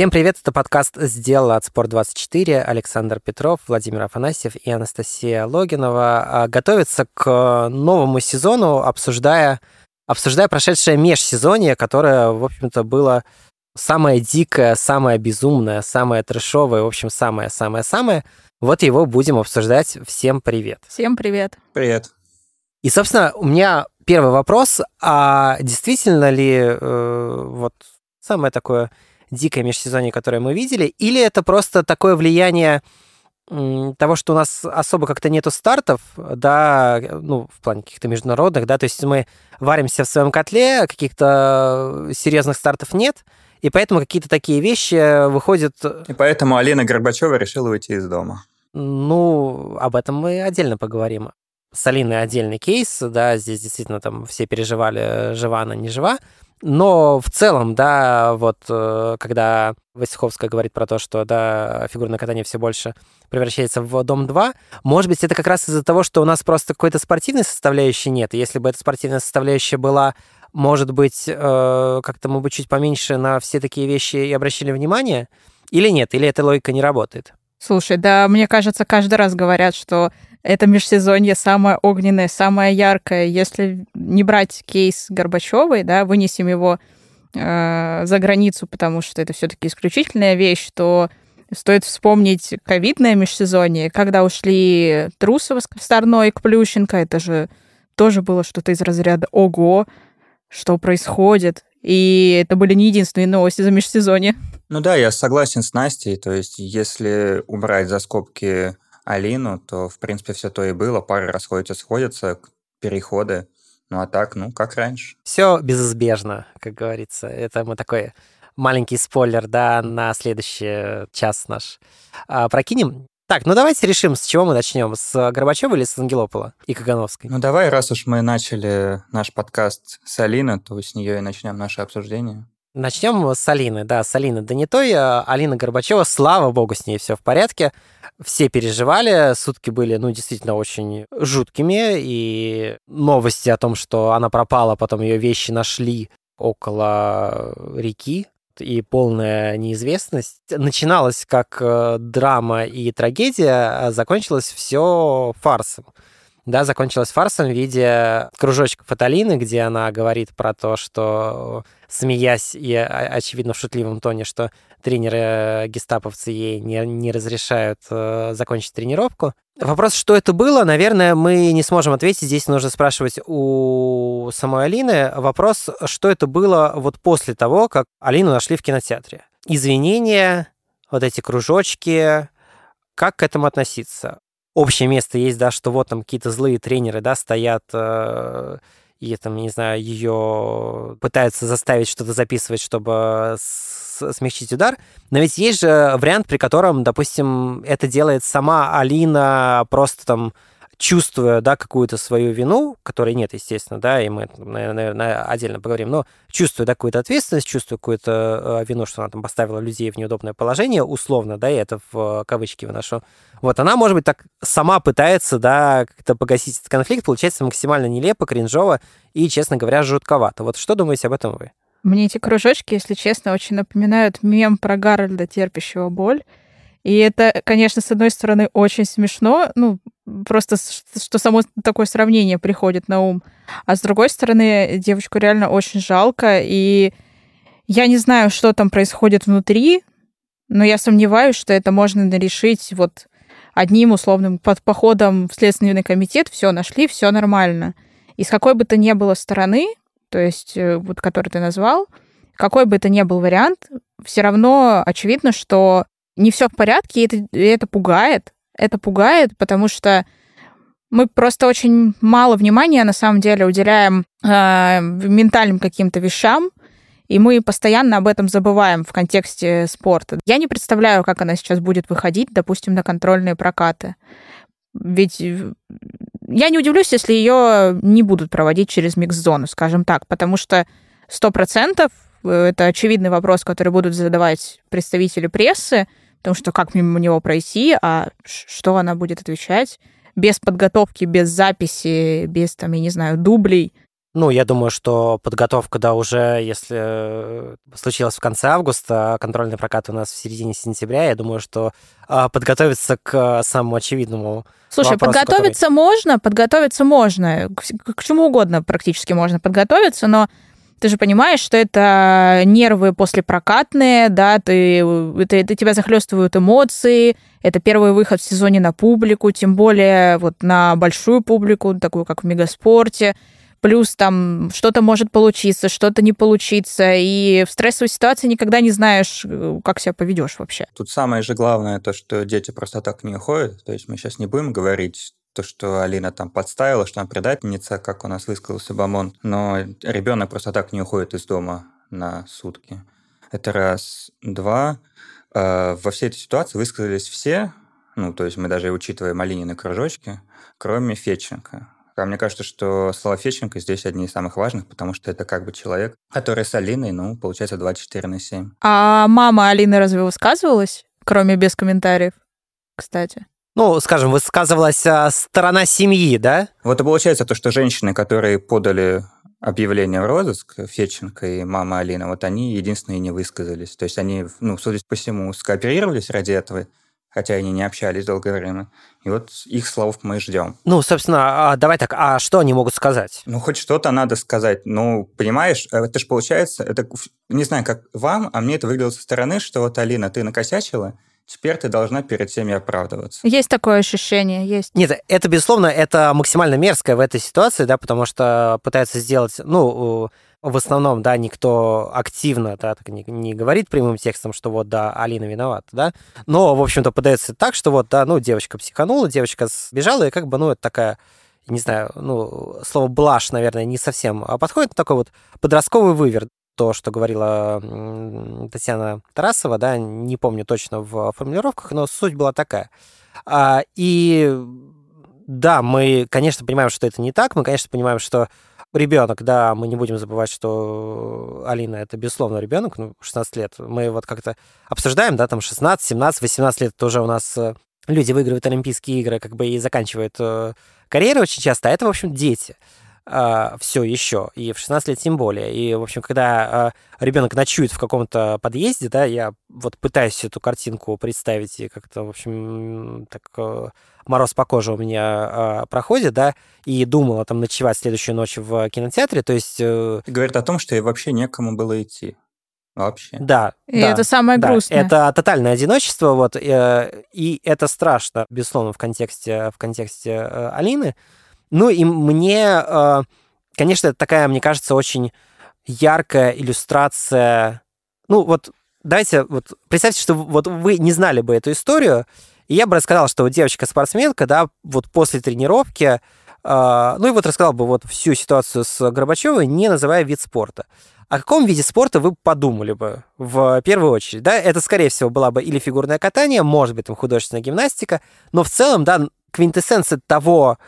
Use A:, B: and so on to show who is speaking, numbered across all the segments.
A: Всем привет, это подкаст «Сделала от Спорт24». Александр Петров, Владимир Афанасьев и Анастасия Логинова а, готовятся к новому сезону, обсуждая, обсуждая прошедшее межсезонье, которое, в общем-то, было самое дикое, самое безумное, самое трешовое, в общем, самое-самое-самое. Вот его будем обсуждать. Всем привет.
B: Всем привет.
C: Привет.
A: И, собственно, у меня первый вопрос. А действительно ли э, вот самое такое дикое межсезонье, которое мы видели, или это просто такое влияние того, что у нас особо как-то нету стартов, да, ну, в плане каких-то международных, да, то есть мы варимся в своем котле, каких-то серьезных стартов нет, и поэтому какие-то такие вещи выходят...
C: И поэтому Алина Горбачева решила уйти из дома.
A: Ну, об этом мы отдельно поговорим. С Алиной отдельный кейс, да, здесь действительно там все переживали, жива она, не жива. Но в целом, да, вот э, когда Васиховская говорит про то, что, да, фигурное катание все больше превращается в Дом-2, может быть, это как раз из-за того, что у нас просто какой-то спортивной составляющей нет. если бы эта спортивная составляющая была, может быть, э, как-то мы бы чуть поменьше на все такие вещи и обращали внимание, или нет, или эта логика не работает?
B: Слушай, да, мне кажется, каждый раз говорят, что это межсезонье самое огненное, самое яркое. Если не брать кейс Горбачевой, да, вынесем его э, за границу, потому что это все-таки исключительная вещь, то стоит вспомнить ковидное межсезонье, когда ушли Трусова с Старной к Плющенко. Это же тоже было что-то из разряда «Ого!» что происходит. И это были не единственные новости за межсезонье.
C: Ну да, я согласен с Настей. То есть, если убрать за скобки Алину, то, в принципе, все то и было. Пары расходятся, сходятся, переходы. Ну а так, ну, как раньше.
A: Все безизбежно, как говорится. Это мы такой маленький спойлер, да, на следующий час наш а, прокинем. Так, ну давайте решим, с чего мы начнем. С Горбачева или с Ангелопола и Кагановской?
C: Ну давай, раз уж мы начали наш подкаст с Алины, то с нее и начнем наше обсуждение.
A: Начнем с Алины. Да, с Алины Донитой. А Алина Горбачева, слава богу, с ней все в порядке. Все переживали, сутки были, ну, действительно очень жуткими, и новости о том, что она пропала, потом ее вещи нашли около реки, и полная неизвестность. Начиналось как э, драма и трагедия, а закончилось все фарсом да, закончилась фарсом в виде кружочка Фаталины, где она говорит про то, что, смеясь и, очевидно, в шутливом тоне, что тренеры-гестаповцы ей не, не разрешают э, закончить тренировку. Вопрос, что это было, наверное, мы не сможем ответить. Здесь нужно спрашивать у самой Алины. Вопрос, что это было вот после того, как Алину нашли в кинотеатре. Извинения, вот эти кружочки, как к этому относиться? Общее место есть, да, что вот там какие-то злые тренеры, да, стоят э, и там, не знаю, ее пытаются заставить что-то записывать, чтобы смягчить удар. Но ведь есть же вариант, при котором, допустим, это делает сама Алина просто там чувствуя, да, какую-то свою вину, которой нет, естественно, да, и мы, наверное, отдельно поговорим, но чувствуя, да, какую-то ответственность, чувствуя какую-то э, вину, что она там поставила людей в неудобное положение, условно, да, и это в кавычки выношу, вот она, может быть, так сама пытается, да, как-то погасить этот конфликт, получается максимально нелепо, кринжово и, честно говоря, жутковато. Вот что думаете об этом вы?
B: Мне эти кружочки, если честно, очень напоминают мем про Гарольда, терпящего боль. И это, конечно, с одной стороны, очень смешно, ну, просто что само такое сравнение приходит на ум. А с другой стороны, девочку реально очень жалко, и я не знаю, что там происходит внутри, но я сомневаюсь, что это можно решить вот одним условным под походом в Следственный комитет, все нашли, все нормально. И с какой бы то ни было стороны, то есть э, вот который ты назвал, какой бы это ни был вариант, все равно очевидно, что не все в порядке, и это, и это пугает. Это пугает, потому что мы просто очень мало внимания на самом деле уделяем э, ментальным каким-то вещам, и мы постоянно об этом забываем в контексте спорта. Я не представляю, как она сейчас будет выходить, допустим, на контрольные прокаты. Ведь э, я не удивлюсь, если ее не будут проводить через микс-зону, скажем так, потому что сто процентов э, это очевидный вопрос, который будут задавать представители прессы, потому что как мимо него пройти, а что она будет отвечать без подготовки, без записи, без, там, я не знаю, дублей.
A: Ну, я думаю, что подготовка, да, уже, если э, случилась в конце августа, а контрольный прокат у нас в середине сентября, я думаю, что а, подготовиться к самому очевидному
B: Слушай,
A: вопросу,
B: подготовиться
A: который...
B: можно, подготовиться можно, к, к чему угодно практически можно подготовиться, но ты же понимаешь, что это нервы послепрокатные, да, ты, это, это тебя захлестывают эмоции, это первый выход в сезоне на публику, тем более вот на большую публику, такую как в Мегаспорте. Плюс там что-то может получиться, что-то не получиться, и в стрессовой ситуации никогда не знаешь, как себя поведешь вообще.
C: Тут самое же главное то, что дети просто так не уходят. То есть мы сейчас не будем говорить то, что Алина там подставила, что она предательница, как у нас высказался Бамон. Но ребенок просто так не уходит из дома на сутки. Это раз. Два. Э, во всей этой ситуации высказались все, ну, то есть мы даже учитываем Алинины кружочки, кроме Феченко. А мне кажется, что слова Феченко здесь одни из самых важных, потому что это как бы человек, который с Алиной, ну, получается, 24 на 7.
B: А мама Алины разве высказывалась, кроме без комментариев, кстати?
A: Ну, скажем, высказывалась а, сторона семьи, да?
C: Вот и получается то, что женщины, которые подали объявление в розыск, Феченко и мама Алина, вот они единственные не высказались. То есть они, ну, судя по всему, скооперировались ради этого, хотя они не общались долгое время. И вот их слов мы ждем.
A: Ну, собственно, а, давай так, а что они могут сказать?
C: Ну, хоть что-то надо сказать. Ну, понимаешь, это же получается, это, не знаю, как вам, а мне это выглядело со стороны, что вот, Алина, ты накосячила, теперь ты должна перед всеми оправдываться.
B: Есть такое ощущение, есть.
A: Нет, это, безусловно, это максимально мерзкое в этой ситуации, да, потому что пытаются сделать, ну, в основном, да, никто активно, да, так не, не говорит прямым текстом, что вот, да, Алина виновата, да, но, в общем-то, подается так, что вот, да, ну, девочка психанула, девочка сбежала, и как бы, ну, это такая не знаю, ну, слово «блаш», наверное, не совсем подходит, такой вот подростковый выверт то, что говорила Татьяна Тарасова, да, не помню точно в формулировках, но суть была такая. А, и да, мы, конечно, понимаем, что это не так, мы, конечно, понимаем, что ребенок, да, мы не будем забывать, что Алина это, безусловно, ребенок, ну, 16 лет. Мы вот как-то обсуждаем, да, там 16, 17, 18 лет, это уже у нас э, люди выигрывают Олимпийские игры, как бы и заканчивают э, карьеру очень часто, а это, в общем, дети э, а, все еще, и в 16 лет тем более. И, в общем, когда э, а, ребенок ночует в каком-то подъезде, да, я вот пытаюсь эту картинку представить, и как-то, в общем, так э, мороз по коже у меня э, проходит, да, и думала там ночевать следующую ночь в кинотеатре, то есть... Э...
C: Говорит о том, что и вообще некому было идти. Вообще.
A: Да.
B: И
A: да,
B: это самое
A: да,
B: грустное.
A: Это тотальное одиночество, вот, э, и это страшно, безусловно, в контексте, в контексте э, Алины. Ну и мне, э, конечно, такая, мне кажется, очень яркая иллюстрация. Ну вот давайте, вот представьте, что вот вы не знали бы эту историю, и я бы рассказал, что вот девочка-спортсменка, да, вот после тренировки, э, ну и вот рассказал бы вот всю ситуацию с Горбачевой, не называя вид спорта. О каком виде спорта вы подумали бы в первую очередь? Да, это, скорее всего, была бы или фигурное катание, может быть, там художественная гимнастика, но в целом, да, квинтэссенция того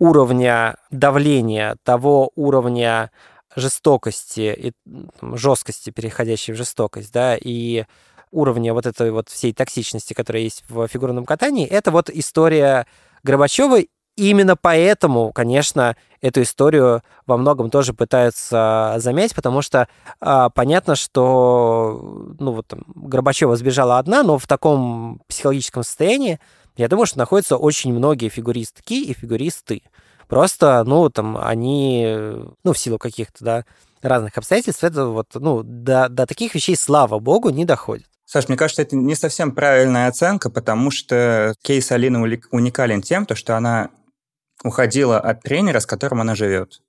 A: уровня давления, того уровня жестокости и жесткости, переходящей в жестокость, да, и уровня вот этой вот всей токсичности, которая есть в фигурном катании, это вот история Горбачева. именно поэтому, конечно, эту историю во многом тоже пытаются замять, потому что а, понятно, что ну вот там, Горбачева сбежала одна, но в таком психологическом состоянии, я думаю, что находятся очень многие фигуристки и фигуристы. Просто, ну, там, они, ну, в силу каких-то, да, разных обстоятельств, это вот, ну, до, до таких вещей, слава богу, не доходит.
C: Саш, мне кажется, это не совсем правильная оценка, потому что кейс Алины уникален тем, то, что она уходила от тренера, с которым она живет.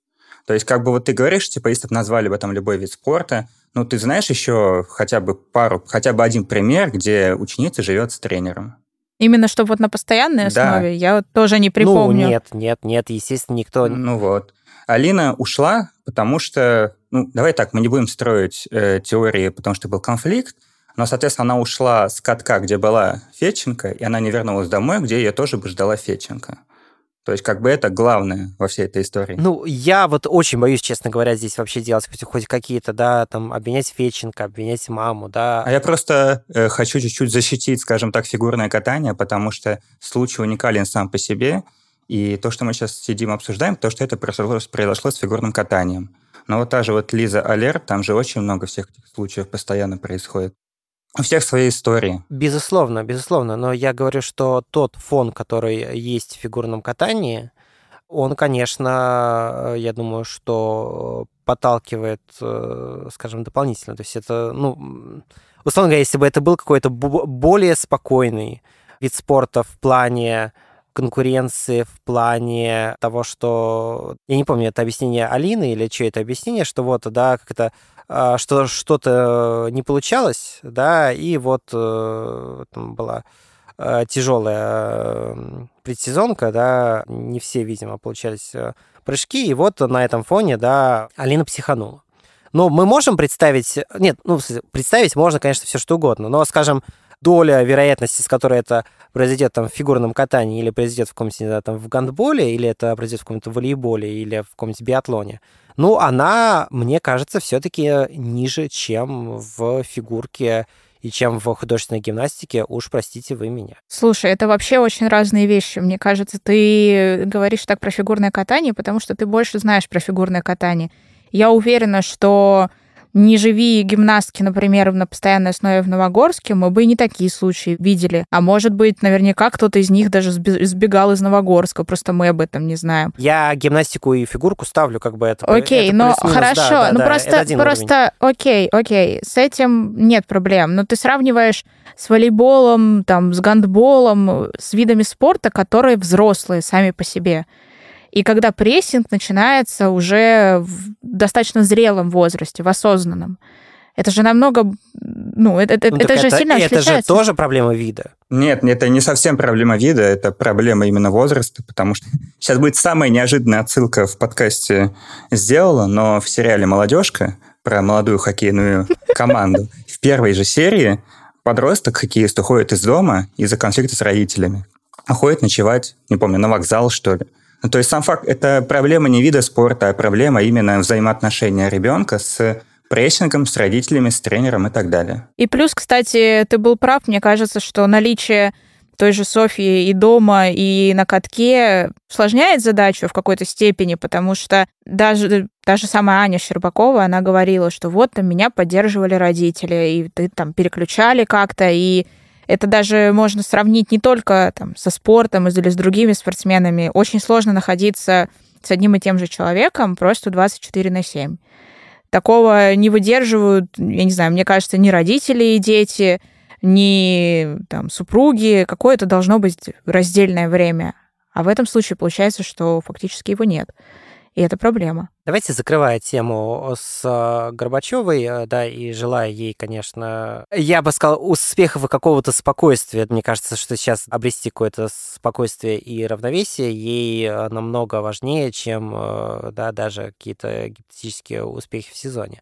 C: То есть, как бы вот ты говоришь, типа, если бы назвали бы там любой вид спорта, ну, ты знаешь еще хотя бы пару, хотя бы один пример, где ученица живет с тренером.
B: Именно чтобы вот на постоянной основе? Да. Я вот тоже не припомню.
A: Ну, нет, нет, нет, естественно, никто...
C: Ну вот. Алина ушла, потому что... Ну, давай так, мы не будем строить э, теории, потому что был конфликт, но, соответственно, она ушла с катка, где была Феченко, и она не вернулась домой, где ее тоже бы ждала Феченко. То есть как бы это главное во всей этой истории.
A: Ну, я вот очень боюсь, честно говоря, здесь вообще делать хоть, какие-то, да, там, обвинять Феченко, обвинять маму, да.
C: А я просто э, хочу чуть-чуть защитить, скажем так, фигурное катание, потому что случай уникален сам по себе. И то, что мы сейчас сидим обсуждаем, то, что это произошло, произошло с фигурным катанием. Но вот та же вот Лиза Алерт, там же очень много всех этих случаев постоянно происходит. У всех свои истории.
A: Безусловно, безусловно. Но я говорю, что тот фон, который есть в фигурном катании, он, конечно, я думаю, что подталкивает, э, скажем, дополнительно. То есть это, ну, условно говоря, если бы это был какой-то более спокойный вид спорта в плане конкуренции в плане того, что... Я не помню, это объяснение Алины или чье это объяснение, что вот, да, как это а, что что-то не получалось, да, и вот э, там была э, тяжелая предсезонка, да, не все, видимо, получались э, прыжки, и вот на этом фоне, да, Алина психанула. Но мы можем представить, нет, ну, представить можно, конечно, все что угодно, но, скажем, доля вероятности, с которой это произойдет там в фигурном катании или произойдет в каком-нибудь, не там в гандболе, или это произойдет в каком-то волейболе или в каком-нибудь биатлоне, ну, она, мне кажется, все-таки ниже, чем в фигурке и чем в художественной гимнастике, уж простите вы меня.
B: Слушай, это вообще очень разные вещи. Мне кажется, ты говоришь так про фигурное катание, потому что ты больше знаешь про фигурное катание. Я уверена, что не живи гимнастки, например, на постоянной основе в Новогорске, мы бы и не такие случаи видели. А может быть, наверняка кто-то из них даже сбегал из Новогорска, просто мы об этом не знаем.
A: Я гимнастику и фигурку ставлю как бы это.
B: Окей, это но хорошо, да, да, ну да, просто, просто, окей, окей, с этим нет проблем. Но ты сравниваешь с волейболом, там, с гандболом, с видами спорта, которые взрослые сами по себе. И когда прессинг начинается уже в достаточно зрелом возрасте, в осознанном, это же намного, ну, это, ну, это же
A: это,
B: сильно
A: это отличается. Это же тоже проблема вида.
C: Нет, это не совсем проблема вида, это проблема именно возраста, потому что сейчас будет самая неожиданная отсылка в подкасте сделала, но в сериале «Молодежка» про молодую хоккейную команду в первой же серии подросток хоккеист уходит из дома из-за конфликта с родителями. Уходит ночевать, не помню, на вокзал, что ли. Ну, то есть сам факт, это проблема не вида спорта, а проблема именно взаимоотношения ребенка с прессингом, с родителями, с тренером и так далее.
B: И плюс, кстати, ты был прав, мне кажется, что наличие той же Софьи и дома, и на катке усложняет задачу в какой-то степени, потому что даже, даже сама Аня Щербакова, она говорила, что вот там меня поддерживали родители, и ты там переключали как-то, и это даже можно сравнить не только там, со спортом или с другими спортсменами. Очень сложно находиться с одним и тем же человеком просто 24 на 7. Такого не выдерживают, я не знаю, мне кажется, ни родители и дети, ни там, супруги. Какое-то должно быть раздельное время. А в этом случае получается, что фактически его нет. И это проблема.
A: Давайте, закрывая тему с э, Горбачевой, э, да, и желая ей, конечно, я бы сказал, успехов и какого-то спокойствия. Мне кажется, что сейчас обрести какое-то спокойствие и равновесие ей э, намного важнее, чем, да, даже какие-то гипотетические успехи в сезоне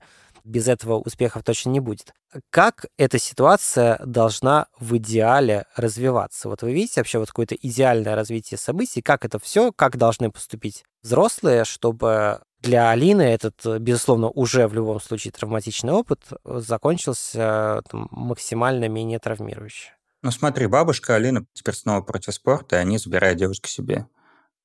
A: без этого успехов точно не будет. Как эта ситуация должна в идеале развиваться? Вот вы видите вообще вот какое-то идеальное развитие событий, как это все, как должны поступить взрослые, чтобы для Алины этот, безусловно, уже в любом случае травматичный опыт закончился там, максимально менее травмирующе.
C: Ну смотри, бабушка Алина теперь снова против спорта, и они забирают девушку себе.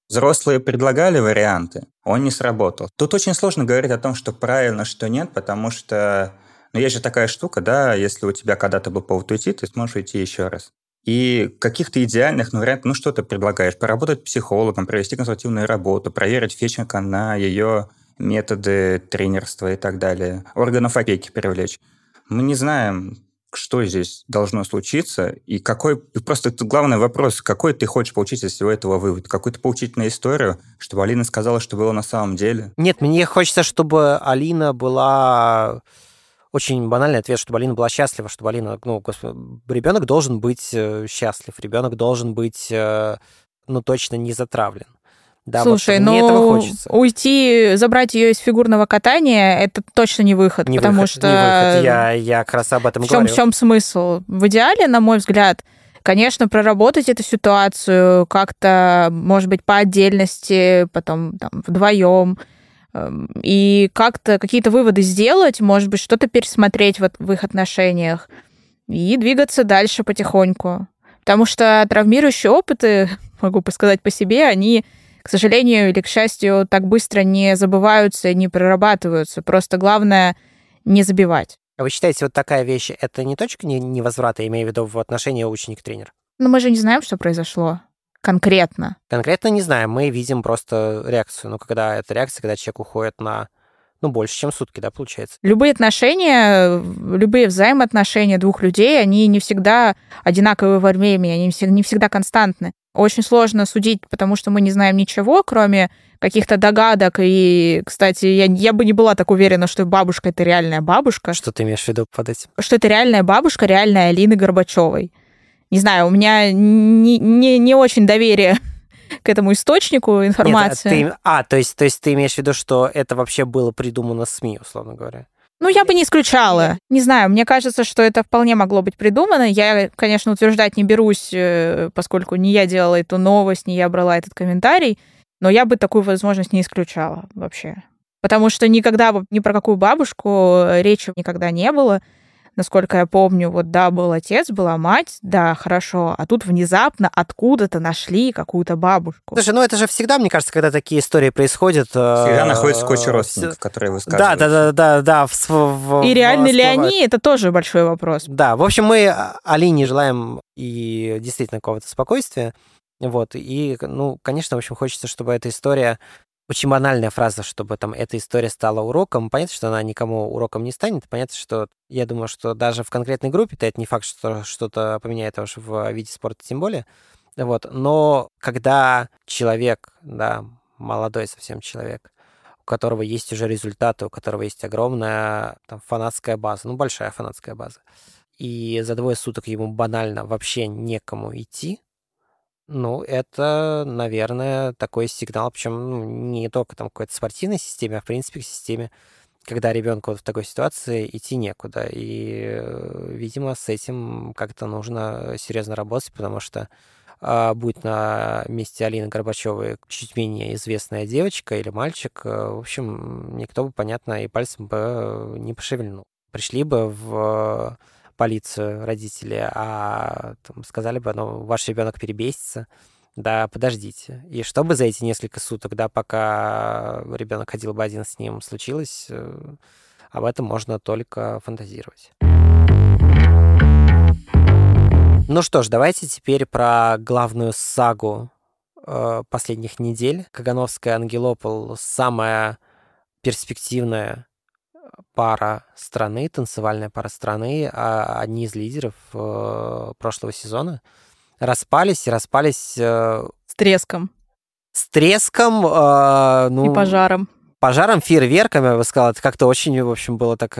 C: Взрослые предлагали варианты, он не сработал. Тут очень сложно говорить о том, что правильно, что нет, потому что, ну, есть же такая штука, да, если у тебя когда-то был повод уйти, ты сможешь уйти еще раз. И каких-то идеальных ну, вариантов, ну, что ты предлагаешь? Поработать психологом, провести консультативную работу, проверить Феченко на ее методы тренерства и так далее, органов опеки привлечь. Мы не знаем, что здесь должно случиться, и какой... И просто главный вопрос, какой ты хочешь получить из всего этого вывод? Какую-то поучительную историю, чтобы Алина сказала, что было на самом деле?
A: Нет, мне хочется, чтобы Алина была очень банальный ответ, чтобы Алина была счастлива, чтобы Алина, ну, господи, ребенок должен быть э, счастлив, ребенок должен быть, э, ну, точно не затравлен.
B: Да, Слушай, вот, ну этого хочется. уйти, забрать ее из фигурного катания, это точно не выход, не потому
A: выход,
B: что...
A: Не выход. Я, я как раз об этом
B: в чем,
A: говорю.
B: В чем смысл? В идеале, на мой взгляд, конечно, проработать эту ситуацию как-то, может быть, по отдельности, потом там, вдвоем, эм, и как-то какие-то выводы сделать, может быть, что-то пересмотреть вот в их отношениях и двигаться дальше потихоньку. Потому что травмирующие опыты могу сказать по себе, они, к сожалению или к счастью, так быстро не забываются, не прорабатываются. Просто главное не забивать.
A: А вы считаете, вот такая вещь, это не точка невозврата, имея в виду в отношении ученик-тренер?
B: Но мы же не знаем, что произошло конкретно.
A: Конкретно не знаем, мы видим просто реакцию. Ну, когда это реакция, когда человек уходит на ну, больше, чем сутки, да, получается.
B: Любые отношения, любые взаимоотношения двух людей, они не всегда одинаковые во времени, они не всегда константны. Очень сложно судить, потому что мы не знаем ничего, кроме каких-то догадок. И, кстати, я, я бы не была так уверена, что бабушка это реальная бабушка.
A: Что ты имеешь в виду под этим?
B: Что это реальная бабушка, реальная Алины Горбачевой. Не знаю, у меня не, не, не очень доверие к этому источнику информации.
A: Нет, ты, а, то есть, то есть ты имеешь в виду, что это вообще было придумано СМИ, условно говоря?
B: Ну, я бы не исключала. Не знаю, мне кажется, что это вполне могло быть придумано. Я, конечно, утверждать не берусь, э, поскольку не я делала эту новость, не я брала этот комментарий, но я бы такую возможность не исключала вообще. Потому что никогда ни про какую бабушку речи никогда не было насколько я помню, вот да, был отец, была мать, да, хорошо, а тут внезапно откуда-то нашли какую-то бабушку.
A: Слушай, ну это же всегда, мне кажется, когда такие истории происходят...
C: Всегда э, находится куча родственников, которые высказываются.
A: Да, да, да, да, да. В, в,
B: И реально ли они, это тоже большой вопрос.
A: Да, в общем, мы Алине желаем и действительно какого-то спокойствия, вот, и, ну, конечно, в общем, хочется, чтобы эта история очень банальная фраза, чтобы там эта история стала уроком. Понятно, что она никому уроком не станет. Понятно, что я думаю, что даже в конкретной группе это не факт, что что-то поменяет уж в виде спорта тем более. Вот. Но когда человек, да, молодой совсем человек, у которого есть уже результаты, у которого есть огромная там, фанатская база, ну, большая фанатская база, и за двое суток ему банально вообще некому идти, ну, это, наверное, такой сигнал, причем ну, не только там какой-то спортивной системе, а в принципе к системе, когда ребенку вот в такой ситуации идти некуда. И, э, видимо, с этим как-то нужно серьезно работать, потому что а, будет на месте Алины Горбачевой чуть менее известная девочка или мальчик, э, в общем, никто бы, понятно, и пальцем бы не пошевельнул. Пришли бы в полицию родители, а там, сказали бы, ну, ваш ребенок перебесится, да, подождите. И чтобы за эти несколько суток, да, пока ребенок ходил бы один с ним, случилось, э, об этом можно только фантазировать. Ну что ж, давайте теперь про главную сагу э, последних недель. Кагановская Ангелопол самая перспективная пара страны, танцевальная пара страны, а одни из лидеров э, прошлого сезона распались и распались... Э,
B: с треском.
A: С треском. Э, ну,
B: и пожаром.
A: Пожаром, фейерверками, я бы сказал. Это как-то очень, в общем, было так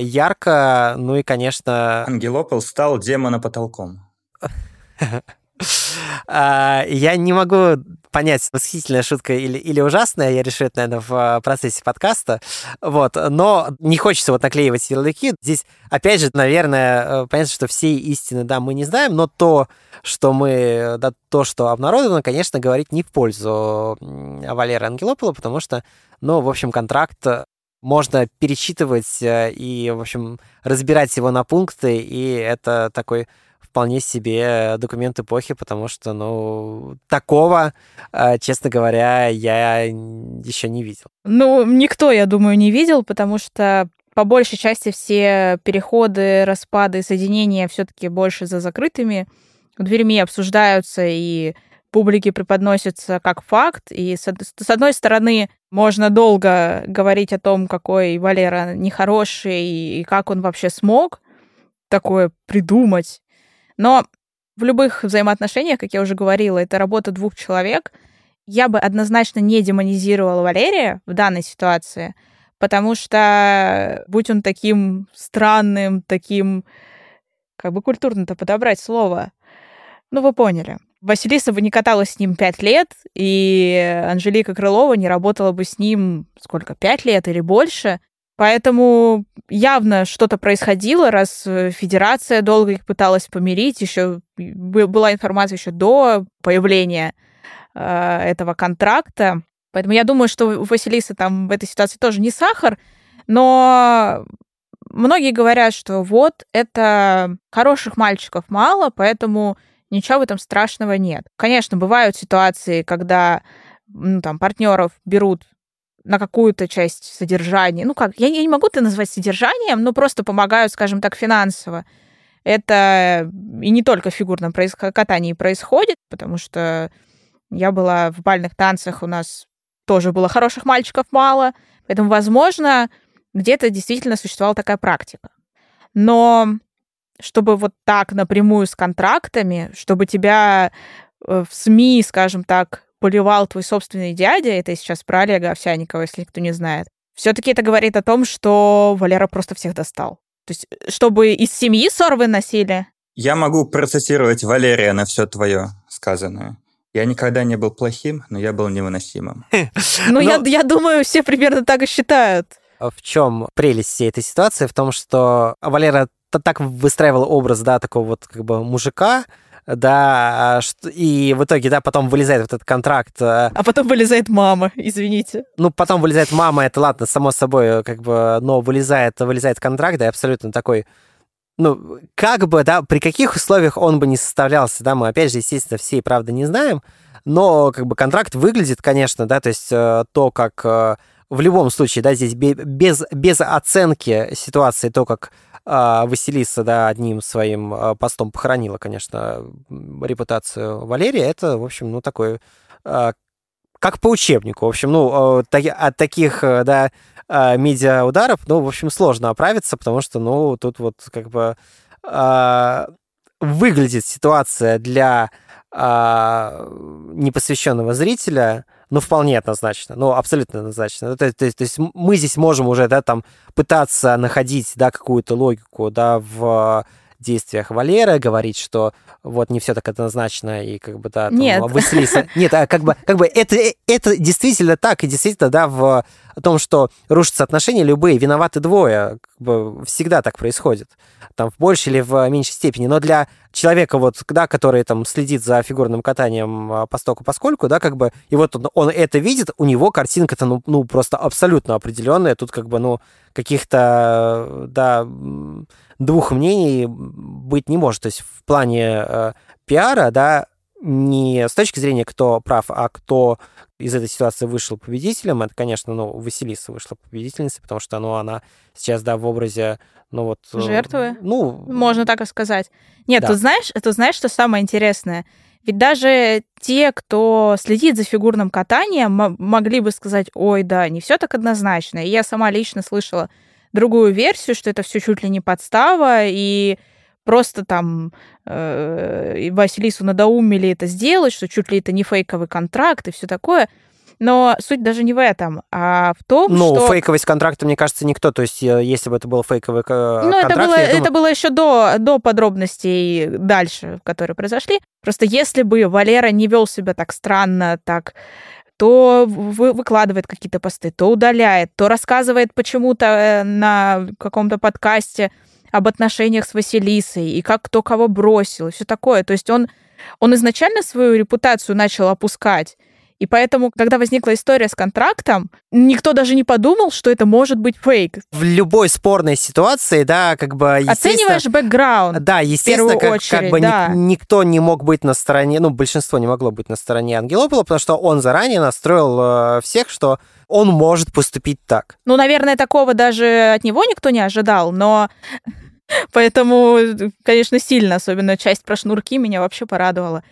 A: ярко. Ну и, конечно...
C: Ангелопол стал демона потолком.
A: А, я не могу понять, восхитительная шутка или, или ужасная, я решу это, наверное, в а, процессе подкаста, вот, но не хочется вот наклеивать ярлыки. Здесь, опять же, наверное, э, понятно, что все истины, да, мы не знаем, но то, что мы, да, то, что обнародовано, конечно, говорит не в пользу Валеры Ангелопола, потому что, ну, в общем, контракт можно перечитывать э, и, в общем, разбирать его на пункты, и это такой вполне себе документ эпохи, потому что, ну, такого, э, честно говоря, я еще не видел.
B: Ну, никто, я думаю, не видел, потому что по большей части все переходы, распады, соединения все-таки больше за закрытыми дверьми обсуждаются и публике преподносятся как факт. И с, с одной стороны, можно долго говорить о том, какой Валера нехороший и как он вообще смог такое придумать. Но в любых взаимоотношениях, как я уже говорила, это работа двух человек. Я бы однозначно не демонизировала Валерия в данной ситуации, потому что будь он таким странным, таким, как бы культурно-то подобрать слово, ну, вы поняли. Василиса бы не каталась с ним пять лет, и Анжелика Крылова не работала бы с ним сколько, пять лет или больше. Поэтому явно что-то происходило, раз э, федерация долго их пыталась помирить. Еще была информация еще до появления э, этого контракта. Поэтому я думаю, что у Василисы там в этой ситуации тоже не сахар, но многие говорят, что вот это хороших мальчиков мало, поэтому ничего в этом страшного нет. Конечно, бывают ситуации, когда ну, там, партнеров берут на какую-то часть содержания. Ну как, я не могу это назвать содержанием, но просто помогают, скажем так, финансово. Это и не только в фигурном катании происходит, потому что я была в бальных танцах, у нас тоже было хороших мальчиков мало, поэтому, возможно, где-то действительно существовала такая практика. Но чтобы вот так напрямую с контрактами, чтобы тебя э, в СМИ, скажем так, поливал твой собственный дядя, это сейчас про Олега Овсяникова, если кто не знает, все-таки это говорит о том, что Валера просто всех достал. То есть, э, чтобы из семьи ссор выносили.
C: Я могу процитировать Валерия на все твое сказанное. Я никогда не был плохим, но я был невыносимым.
B: Ну, я думаю, все примерно так и считают.
A: В чем прелесть всей этой ситуации? В том, что Валера так выстраивал образ, да, такого вот как бы мужика, да, а и в итоге, да, потом вылезает вот этот контракт. Э,
B: а потом вылезает мама, извините.
A: Ну, потом вылезает мама, это ладно, само собой, как бы, но вылезает, вылезает контракт, да, абсолютно такой, ну, как бы, да, при каких условиях он бы не составлялся, да, мы, опять же, естественно, все и правда не знаем, но, как бы, контракт выглядит, конечно, да, то есть э, то, как э, в любом случае, да, здесь без, без оценки ситуации, то, как а, Василиса, да, одним своим а, постом похоронила, конечно, репутацию Валерия. Это, в общем, ну, такой а, как по учебнику. В общем, ну, от таких, да, медиа-ударов, ну, в общем, сложно оправиться, потому что, ну, тут вот как бы выглядит ситуация для непосвященного зрителя – ну, вполне однозначно, ну, абсолютно однозначно. То, то, то есть мы здесь можем уже, да, там, пытаться находить, да, какую-то логику, да, в действиях Валеры, говорить, что вот не все так однозначно, и как бы, да, там,
B: Нет.
A: Василиса... Нет, а как бы, как бы это, это действительно так, и действительно, да, в том, что рушатся отношения любые, виноваты двое, как бы всегда так происходит, там, в большей или в меньшей степени, но для человека, вот, да, который там следит за фигурным катанием а, постоку поскольку, да, как бы, и вот он, он это видит, у него картинка-то, ну, ну, просто абсолютно определенная, тут как бы, ну, каких-то, да, двух мнений быть не может. То есть в плане э, пиара, да, не с точки зрения, кто прав, а кто из этой ситуации вышел победителем, это, конечно, ну, Василиса вышла победительницей, потому что, ну, она сейчас, да, в образе, ну, вот...
B: Э, Жертвы?
A: Ну...
B: Можно так и сказать. Нет, да. ты знаешь, ты знаешь, что самое интересное? Ведь даже те, кто следит за фигурным катанием, могли бы сказать, ой, да, не все так однозначно. И я сама лично слышала другую версию, что это все чуть ли не подстава, и просто там э, Василису надоумили это сделать, что чуть ли это не фейковый контракт и все такое. Но суть даже не в этом, а в том,
A: ну,
B: что...
A: Ну, фейковость контракта, мне кажется, никто. То есть, э, если бы это был фейковый контракт... Ну,
B: это было, думаю... это было еще до, до подробностей дальше, которые произошли. Просто если бы Валера не вел себя так странно, так то вы, выкладывает какие-то посты, то удаляет, то рассказывает почему-то э, на каком-то подкасте об отношениях с Василисой и как кто кого бросил и все такое. То есть он, он изначально свою репутацию начал опускать. И поэтому, когда возникла история с контрактом, никто даже не подумал, что это может быть фейк.
A: В любой спорной ситуации, да, как бы...
B: Оцениваешь бэкграунд.
A: Да, естественно, как, очередь, как бы да. ни, никто не мог быть на стороне, ну, большинство не могло быть на стороне Ангелопола, потому что он заранее настроил э, всех, что он может поступить так.
B: Ну, наверное, такого даже от него никто не ожидал, но Поэтому, конечно, сильно, особенно часть про шнурки меня вообще порадовала.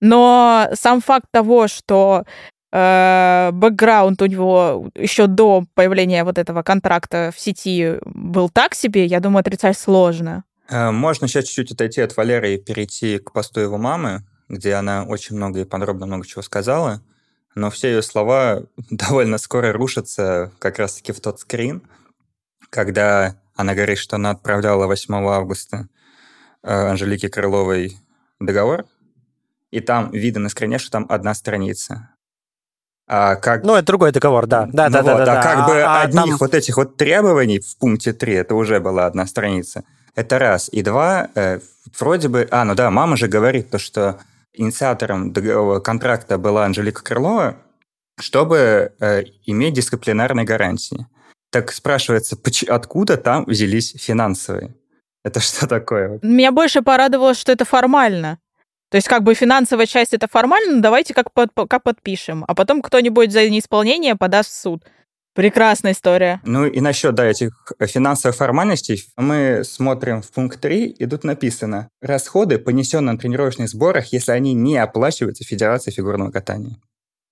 B: Но сам факт того, что э, бэкграунд у него еще до появления вот этого контракта в сети был так себе, я думаю, отрицать сложно.
C: Э, можно сейчас чуть-чуть отойти от Валеры и перейти к посту его мамы, где она очень много и подробно много чего сказала, но все ее слова довольно скоро рушатся как раз-таки в тот скрин, когда она говорит, что она отправляла 8 августа э, Анжелике Крыловой договор, и там видно на скрине, что там одна страница.
A: А как... Ну, это другой договор, да. Да,
C: ну
A: да,
C: вот,
A: да, да.
C: А как бы а, одних там... вот этих вот требований в пункте 3, это уже была одна страница. Это раз. И два, э, вроде бы... А, ну да, мама же говорит то, что инициатором контракта была Анжелика Крылова, чтобы э, иметь дисциплинарные гарантии. Так спрашивается, откуда там взялись финансовые? Это что такое?
B: Меня больше порадовало, что это формально. То есть как бы финансовая часть это формально, но давайте как, под, как подпишем, а потом кто-нибудь за неисполнение подаст в суд. Прекрасная история.
C: Ну и насчет, да, этих финансовых формальностей, мы смотрим в пункт 3, и тут написано «Расходы, понесенные на тренировочных сборах, если они не оплачиваются Федерацией фигурного катания».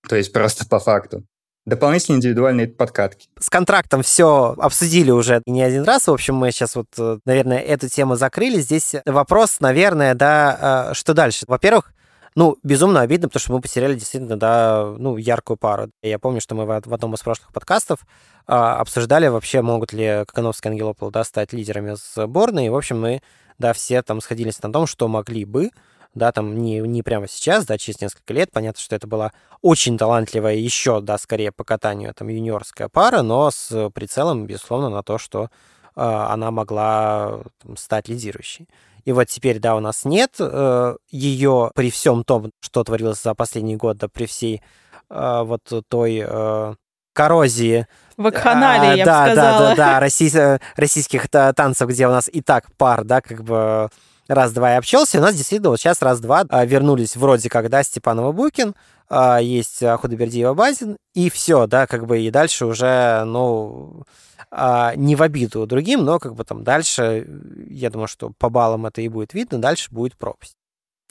C: То есть просто по факту. Дополнительные индивидуальные подкатки.
A: С контрактом все обсудили уже не один раз. В общем, мы сейчас вот, э, наверное, эту тему закрыли. Здесь вопрос, наверное, да, э, что дальше? Во-первых, ну, безумно обидно, потому что мы потеряли действительно, да, ну, яркую пару. Я помню, что мы в одном из прошлых подкастов а, обсуждали вообще, могут ли Кокановский и Ангелопол, да, стать лидерами сборной. И, в общем, мы, да, все там сходились на том, что могли бы, да, там не, не прямо сейчас, да, через несколько лет. Понятно, что это была очень талантливая еще, да, скорее по катанию там юниорская пара, но с прицелом, безусловно, на то, что э, она могла там, стать лидирующей. И вот теперь, да, у нас нет э, ее при всем том, что творилось за последний год, да, при всей э, вот той э, коррозии.
B: Вакханалии, а, я
A: да,
B: бы сказала.
A: Да, да, да, россий, российских танцев, где у нас и так пар, да, как бы раз-два и общался. И у нас действительно вот сейчас раз-два а, вернулись вроде как, да, Степанова Букин, а, есть Худобердиева Базин, и все, да, как бы и дальше уже, ну, а, не в обиду другим, но как бы там дальше, я думаю, что по баллам это и будет видно, дальше будет пропасть.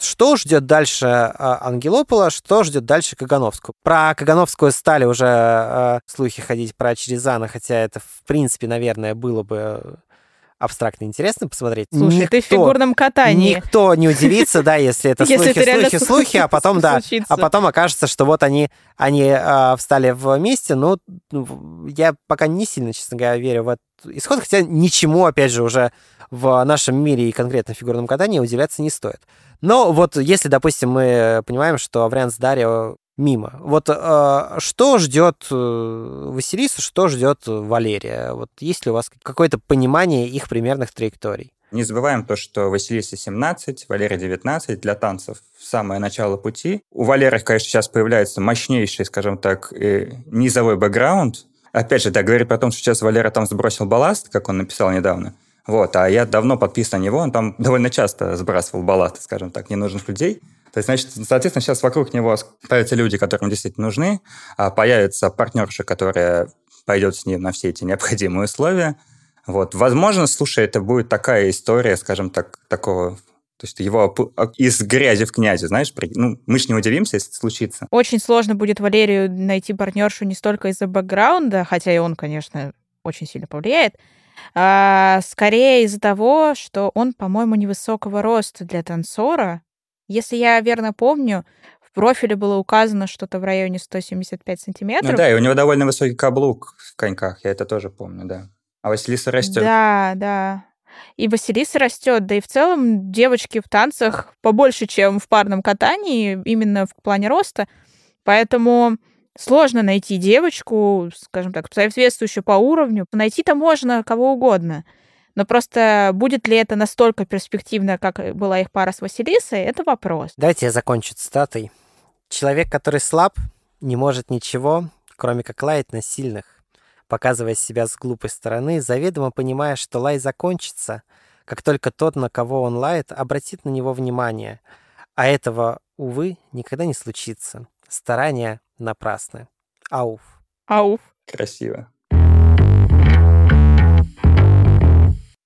A: Что ждет дальше Ангелопола, что ждет дальше Кагановскую? Про Кагановскую стали уже слухи ходить про Черезана, хотя это, в принципе, наверное, было бы абстрактно интересно посмотреть.
B: Слушай, никто, ты в фигурном катании.
A: Никто не удивится, да, если это слухи, слухи, слухи, а потом, да, а потом окажется, что вот они, они э, встали вместе. Ну, я пока не сильно, честно говоря, верю в этот исход, хотя ничему, опять же, уже в нашем мире и конкретно в фигурном катании удивляться не стоит. Но вот если, допустим, мы понимаем, что вариант с Дарио мимо. Вот э, что ждет э, Василису, что ждет Валерия? Вот есть ли у вас какое-то понимание их примерных траекторий?
C: Не забываем то, что Василисе 17, Валерия 19 для танцев самое начало пути. У Валеры, конечно, сейчас появляется мощнейший, скажем так, э, низовой бэкграунд. Опять же, да, говорит про то, что сейчас Валера там сбросил балласт, как он написал недавно. Вот, а я давно подписан на него, он там довольно часто сбрасывал балласт, скажем так, ненужных людей. То есть, значит, соответственно, сейчас вокруг него появятся люди, которым действительно нужны, а появится партнерша, которая пойдет с ним на все эти необходимые условия. Вот. Возможно, слушай, это будет такая история, скажем так, такого то есть его из грязи в князи, знаешь, ну, мы же не удивимся, если это случится.
B: Очень сложно будет Валерию найти партнершу не столько из-за бэкграунда, хотя и он, конечно, очень сильно повлияет, а скорее из-за того, что он, по-моему, невысокого роста для танцора, если я верно помню, в профиле было указано что-то в районе 175 сантиметров.
C: Ну да, и у него довольно высокий каблук в коньках, я это тоже помню, да. А Василиса растет.
B: Да, да. И Василиса растет, да и в целом девочки в танцах побольше, чем в парном катании, именно в плане роста. Поэтому сложно найти девочку, скажем так, соответствующую по уровню. Найти-то можно кого угодно. Но просто будет ли это настолько перспективно, как была их пара с Василисой, это вопрос.
A: Давайте я закончу цитатой. Человек, который слаб, не может ничего, кроме как лаять на сильных, показывая себя с глупой стороны, заведомо понимая, что лай закончится, как только тот, на кого он лает, обратит на него внимание. А этого, увы, никогда не случится. Старания напрасны. Ауф.
B: Ауф.
C: Красиво.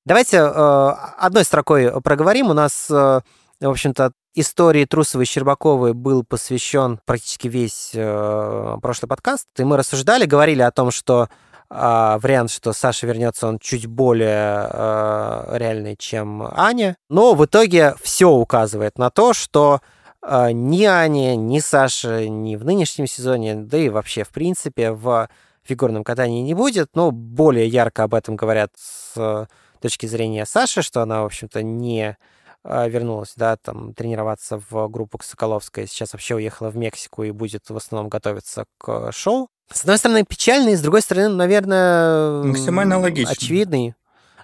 A: Давайте э, одной строкой проговорим. У нас, э, в общем-то, истории Трусовой и Щербаковой был посвящен практически весь э, прошлый подкаст. И мы рассуждали, говорили о том, что вариант, что Саша вернется, он чуть более реальный, чем Аня. Но в итоге все указывает на то, что ни Аня, ни Саша, ни в нынешнем сезоне, да и вообще, в принципе, в фигурном катании не будет. Но более ярко об этом говорят с точки зрения Саши, что она, в общем-то, не а, вернулась, да, там, тренироваться в группу Соколовской, сейчас вообще уехала в Мексику и будет в основном готовиться к шоу. С одной стороны, печальный, с другой стороны, наверное...
C: Максимально логичный.
A: Очевидный.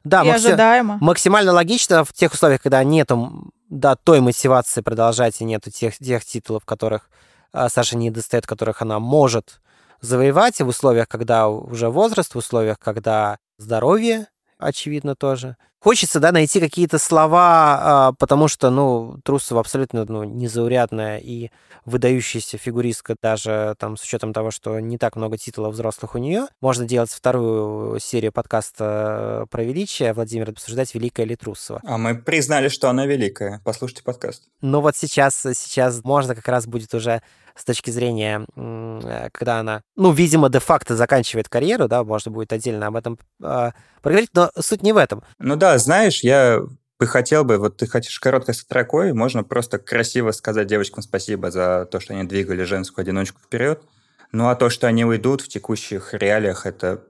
A: Да,
B: и макси... ожидаемо.
A: максимально логично в тех условиях, когда нету да, той мотивации продолжать, и нету тех, тех титулов, которых а, Саша не достает, которых она может завоевать, и в условиях, когда уже возраст, в условиях, когда здоровье очевидно, тоже Хочется, да, найти какие-то слова, а, потому что, ну, Трусова абсолютно ну, незаурядная и выдающаяся фигуристка, даже там с учетом того, что не так много титулов взрослых у нее. Можно делать вторую серию подкаста про величие, Владимир, обсуждать, великая ли Трусова.
C: А мы признали, что она великая. Послушайте подкаст.
A: Ну вот сейчас, сейчас можно как раз будет уже с точки зрения, э, когда она, ну, видимо, де-факто заканчивает карьеру, да, можно будет отдельно об этом э, проговорить, но суть не в этом.
C: Ну да, знаешь, я бы хотел бы, вот ты хочешь короткой строкой, можно просто красиво сказать девочкам спасибо за то, что они двигали женскую одиночку вперед. Ну а то, что они уйдут в текущих реалиях, это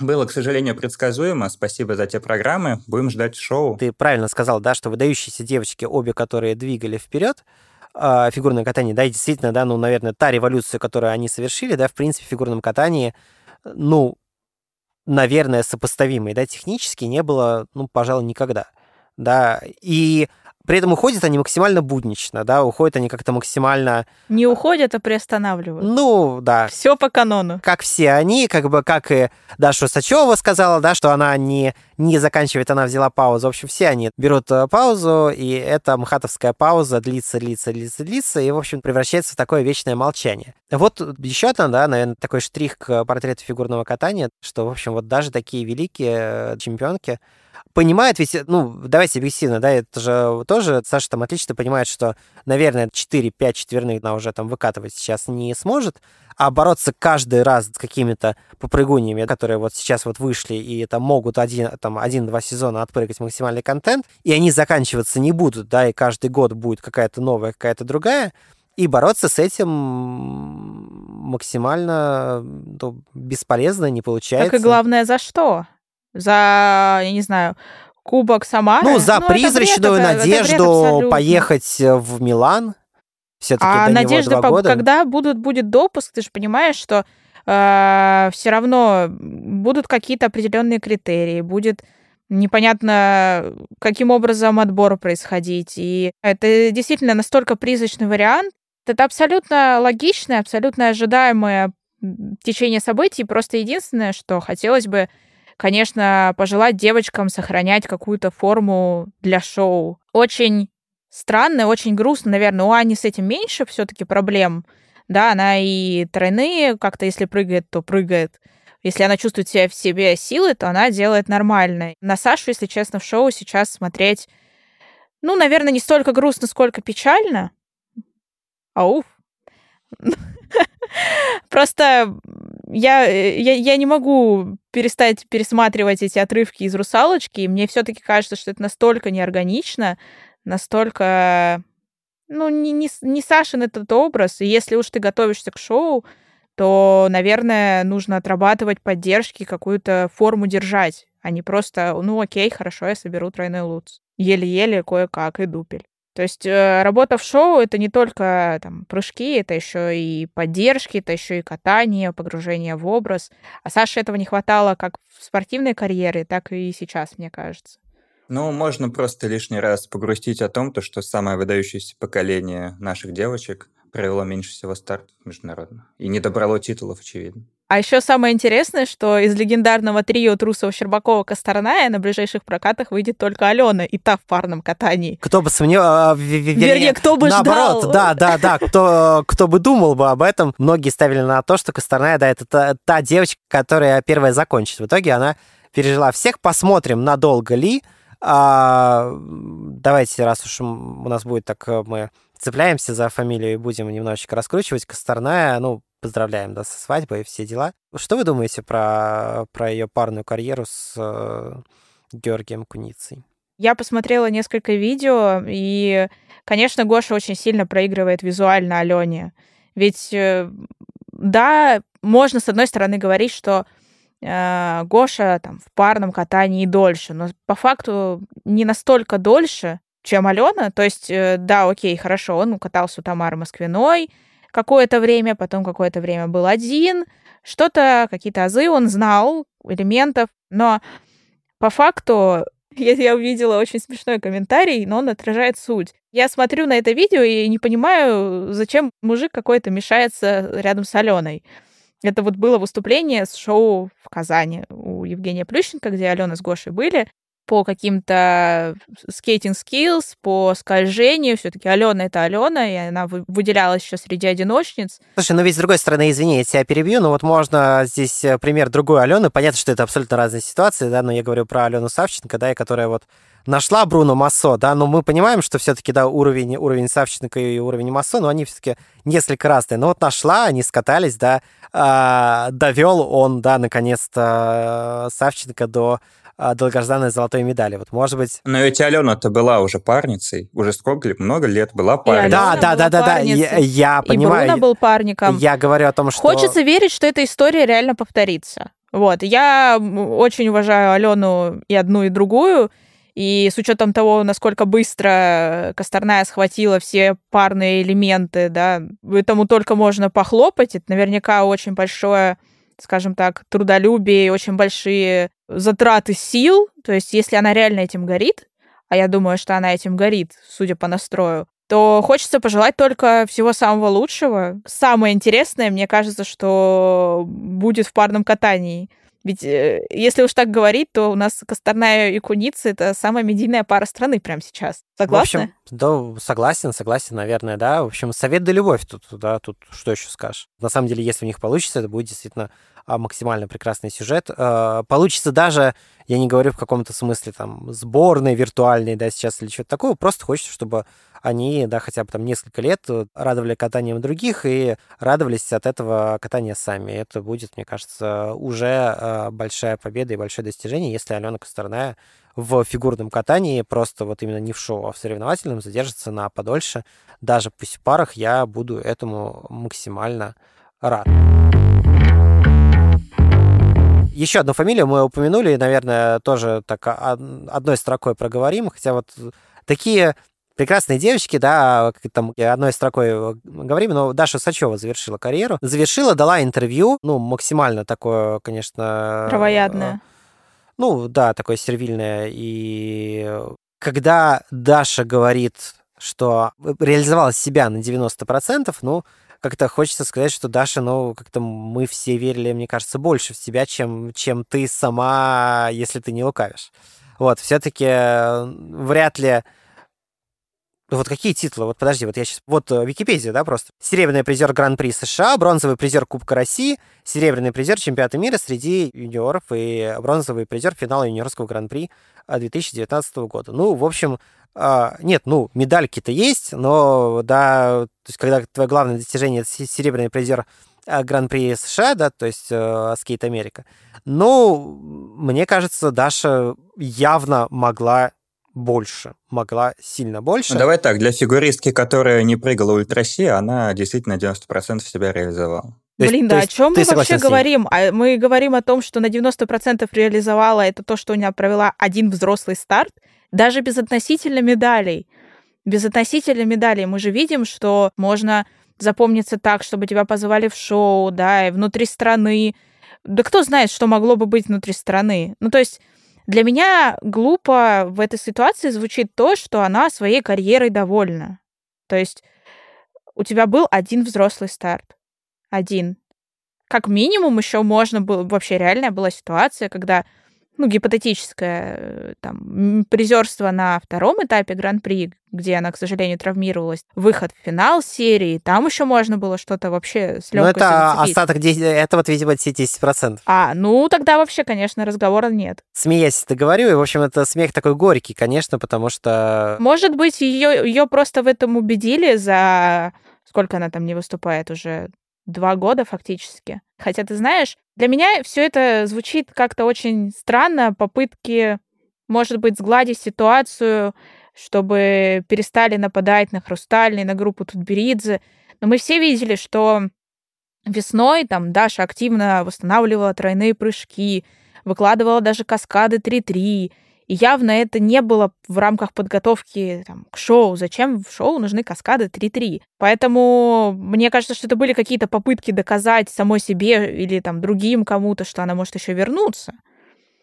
C: было, к сожалению, предсказуемо. Спасибо за те программы. Будем ждать шоу.
A: Ты правильно сказал, да, что выдающиеся девочки, обе которые двигали вперед, э, фигурное катание, да, и действительно, да, ну, наверное, та революция, которую они совершили, да, в принципе, в фигурном катании, ну, наверное, сопоставимой, да, технически не было, ну, пожалуй, никогда, да, и при этом уходят они максимально буднично, да, уходят они как-то максимально...
B: Не уходят, а приостанавливают.
A: Ну, да.
B: Все по канону.
A: Как все они, как бы, как и Даша Сачева сказала, да, что она не, не заканчивает, она взяла паузу. В общем, все они берут э, паузу, и эта мхатовская пауза длится, длится, длится, длится, и, в общем, превращается в такое вечное молчание. Вот еще одна, да, наверное, такой штрих к портрету фигурного катания, что, в общем, вот даже такие великие э, чемпионки, понимает, ведь, ну, давайте объективно, да, это же тоже, Саша там отлично понимает, что, наверное, 4-5 четверных она уже там выкатывать сейчас не сможет, а бороться каждый раз с какими-то попрыгуньями, которые вот сейчас вот вышли и там могут один, там, один-два сезона отпрыгать максимальный контент, и они заканчиваться не будут, да, и каждый год будет какая-то новая, какая-то другая, и бороться с этим максимально ну, бесполезно, не получается.
B: Так и главное, за что? За, я не знаю, Кубок Самары.
A: Ну, за ну, призрачную бред, надежду это, поехать в Милан. Все-таки а надежда, по, года.
B: когда будут, будет допуск, ты же понимаешь, что э, все равно будут какие-то определенные критерии, будет непонятно, каким образом отбор происходить. И это действительно настолько призрачный вариант. Это абсолютно логичное, абсолютно ожидаемое течение событий. Просто единственное, что хотелось бы конечно, пожелать девочкам сохранять какую-то форму для шоу. Очень странно, очень грустно, наверное. У Ани с этим меньше все-таки проблем. Да, она и тройные как-то, если прыгает, то прыгает. Если она чувствует себя в себе силы, то она делает нормально. На Сашу, если честно, в шоу сейчас смотреть, ну, наверное, не столько грустно, сколько печально. Ауф. Просто я, э, я, я не могу перестать пересматривать эти отрывки из «Русалочки», и мне все таки кажется, что это настолько неорганично, настолько... Ну, не, не, не Сашин этот образ, и если уж ты готовишься к шоу, то, наверное, нужно отрабатывать поддержки, какую-то форму держать, а не просто, ну окей, хорошо, я соберу тройной луц. Еле-еле, кое-как, и дупель. То есть э, работа в шоу это не только там, прыжки, это еще и поддержки, это еще и катание, погружение в образ. А Саше этого не хватало как в спортивной карьере, так и сейчас, мне кажется.
C: Ну, можно просто лишний раз погрустить о том, то, что самое выдающееся поколение наших девочек провело меньше всего стартов международно. И не добрало титулов, очевидно.
B: А еще самое интересное, что из легендарного трио Трусова, Щербакова, Косторная на ближайших прокатах выйдет только Алена, и та в парном катании.
A: Кто бы сомневался... А,
B: вернее, кто бы
A: наоборот,
B: ждал.
A: да, да, да, кто, кто бы думал бы об этом. Многие ставили на то, что Косторная, да, это та, та девочка, которая первая закончит. В итоге она пережила всех. Посмотрим, надолго ли. А, давайте, раз уж у нас будет так, э, мы цепляемся за фамилию и будем немножечко раскручивать. Косторная, ну, поздравляем, да, со свадьбой и все дела. Что вы думаете про, про ее парную карьеру с э, Георгием Куницей?
B: Я посмотрела несколько видео, и, конечно, Гоша очень сильно проигрывает визуально Алене. Ведь, э, да, можно, с одной стороны, говорить, что э, Гоша там в парном катании дольше, но по факту не настолько дольше, чем Алена. То есть, э, да, окей, хорошо, он катался у Тамары Москвиной, какое-то время, потом какое-то время был один, что-то, какие-то азы он знал, элементов, но по факту я, я увидела очень смешной комментарий, но он отражает суть. Я смотрю на это видео и не понимаю, зачем мужик какой-то мешается рядом с Аленой. Это вот было выступление с шоу в Казани у Евгения Плющенко, где Алена с Гошей были. По каким-то скейтинг skills, по скольжению. все таки Алена — это Алена, и она выделялась еще среди одиночниц.
A: Слушай, ну ведь с другой стороны, извини, я тебя перебью, но вот можно здесь э, пример другой Алены. Понятно, что это абсолютно разные ситуации, да, но я говорю про Алену Савченко, да, и которая вот нашла Бруно Массо, да, но мы понимаем, что все-таки, да, уровень, уровень Савченко и уровень Массо, но они все-таки несколько разные. Но вот нашла, они скатались, да, э, довел он, да, наконец-то э, Савченко до а, долгожданной золотой медали. Вот, может быть...
C: Но ведь Алена-то была уже парницей, уже сколько, много лет была парницей.
A: Да, да, да, да, да, я, я понимаю.
B: И Бруно был парником.
A: Я говорю о том, что...
B: Хочется верить, что эта история реально повторится. Вот, я очень уважаю Алену и одну, и другую, и с учетом того, насколько быстро Косторная схватила все парные элементы, да, этому только можно похлопать. Это наверняка очень большое, скажем так, трудолюбие, очень большие затраты сил. То есть, если она реально этим горит, а я думаю, что она этим горит, судя по настрою, то хочется пожелать только всего самого лучшего. Самое интересное, мне кажется, что будет в парном катании — ведь э, если уж так говорить, то у нас Косторная и Куница — это самая медийная пара страны прямо сейчас. Согласны?
A: В общем, да, согласен, согласен, наверное, да. В общем, совет да любовь тут, да, тут что еще скажешь. На самом деле, если у них получится, это будет действительно а, максимально прекрасный сюжет. А, получится даже, я не говорю в каком-то смысле там сборной виртуальной, да, сейчас или что-то такое, просто хочется, чтобы они, да, хотя бы там несколько лет радовали катанием других и радовались от этого катания сами. Это будет, мне кажется, уже а, большая победа и большое достижение, если Алена Косторная в фигурном катании, просто вот именно не в шоу, а в соревновательном задержится на подольше. Даже в парах я буду этому максимально рад. Еще одну фамилию мы упомянули, наверное, тоже так одной строкой проговорим, хотя вот такие прекрасные девочки, да, там одной строкой говорим, но Даша Сачева завершила карьеру. Завершила, дала интервью, ну, максимально такое, конечно...
B: Травоядное.
A: Ну, да, такое сервильное. И когда Даша говорит, что реализовала себя на 90%, ну, как-то хочется сказать, что Даша, ну, как-то мы все верили, мне кажется, больше в себя, чем, чем ты сама, если ты не лукавишь. Вот, все-таки э, вряд ли ну вот какие титулы? Вот подожди, вот я сейчас... Вот э, Википедия, да, просто. Серебряный призер Гран-при США, бронзовый призер Кубка России, серебряный призер чемпионата мира среди юниоров и бронзовый призер финала юниорского Гран-при 2019 года. Ну, в общем, а, нет, ну, медальки-то есть, но, да, то есть, когда твое главное достижение — серебряный призер а, Гран-при США, да, то есть э, Америка. Ну, мне кажется, Даша явно могла больше, могла сильно больше.
C: Ну, давай так, для фигуристки, которая не прыгала ультраси, она действительно 90% себя реализовала.
B: То Блин, есть, да, о чем мы вообще говорим? А мы говорим о том, что на 90% реализовала это то, что у нее провела один взрослый старт, даже без относительно медалей. Без относительно медалей мы же видим, что можно запомниться так, чтобы тебя позвали в шоу, да, и внутри страны. Да кто знает, что могло бы быть внутри страны? Ну, то есть для меня глупо в этой ситуации звучит то, что она своей карьерой довольна. То есть у тебя был один взрослый старт. Один. Как минимум еще можно было... Вообще реальная была ситуация, когда ну, гипотетическое э, там, призерство на втором этапе Гран-при, где она, к сожалению, травмировалась, выход в финал серии, там еще можно было что-то вообще с легкостью Ну,
A: это зацепить. остаток, 10, это вот, видимо, 10%.
B: А, ну, тогда вообще, конечно, разговора нет.
A: Смеясь это говорю, и, в общем, это смех такой горький, конечно, потому что...
B: Может быть, ее, ее просто в этом убедили за... Сколько она там не выступает уже? Два года фактически. Хотя, ты знаешь, для меня все это звучит как-то очень странно, попытки, может быть, сгладить ситуацию, чтобы перестали нападать на Хрустальный, на группу Тутберидзе. Но мы все видели, что весной там Даша активно восстанавливала тройные прыжки, выкладывала даже каскады 3-3, и явно это не было в рамках подготовки там, к шоу. Зачем в шоу нужны каскады 3-3? Поэтому мне кажется, что это были какие-то попытки доказать самой себе или там другим кому-то, что она может еще вернуться.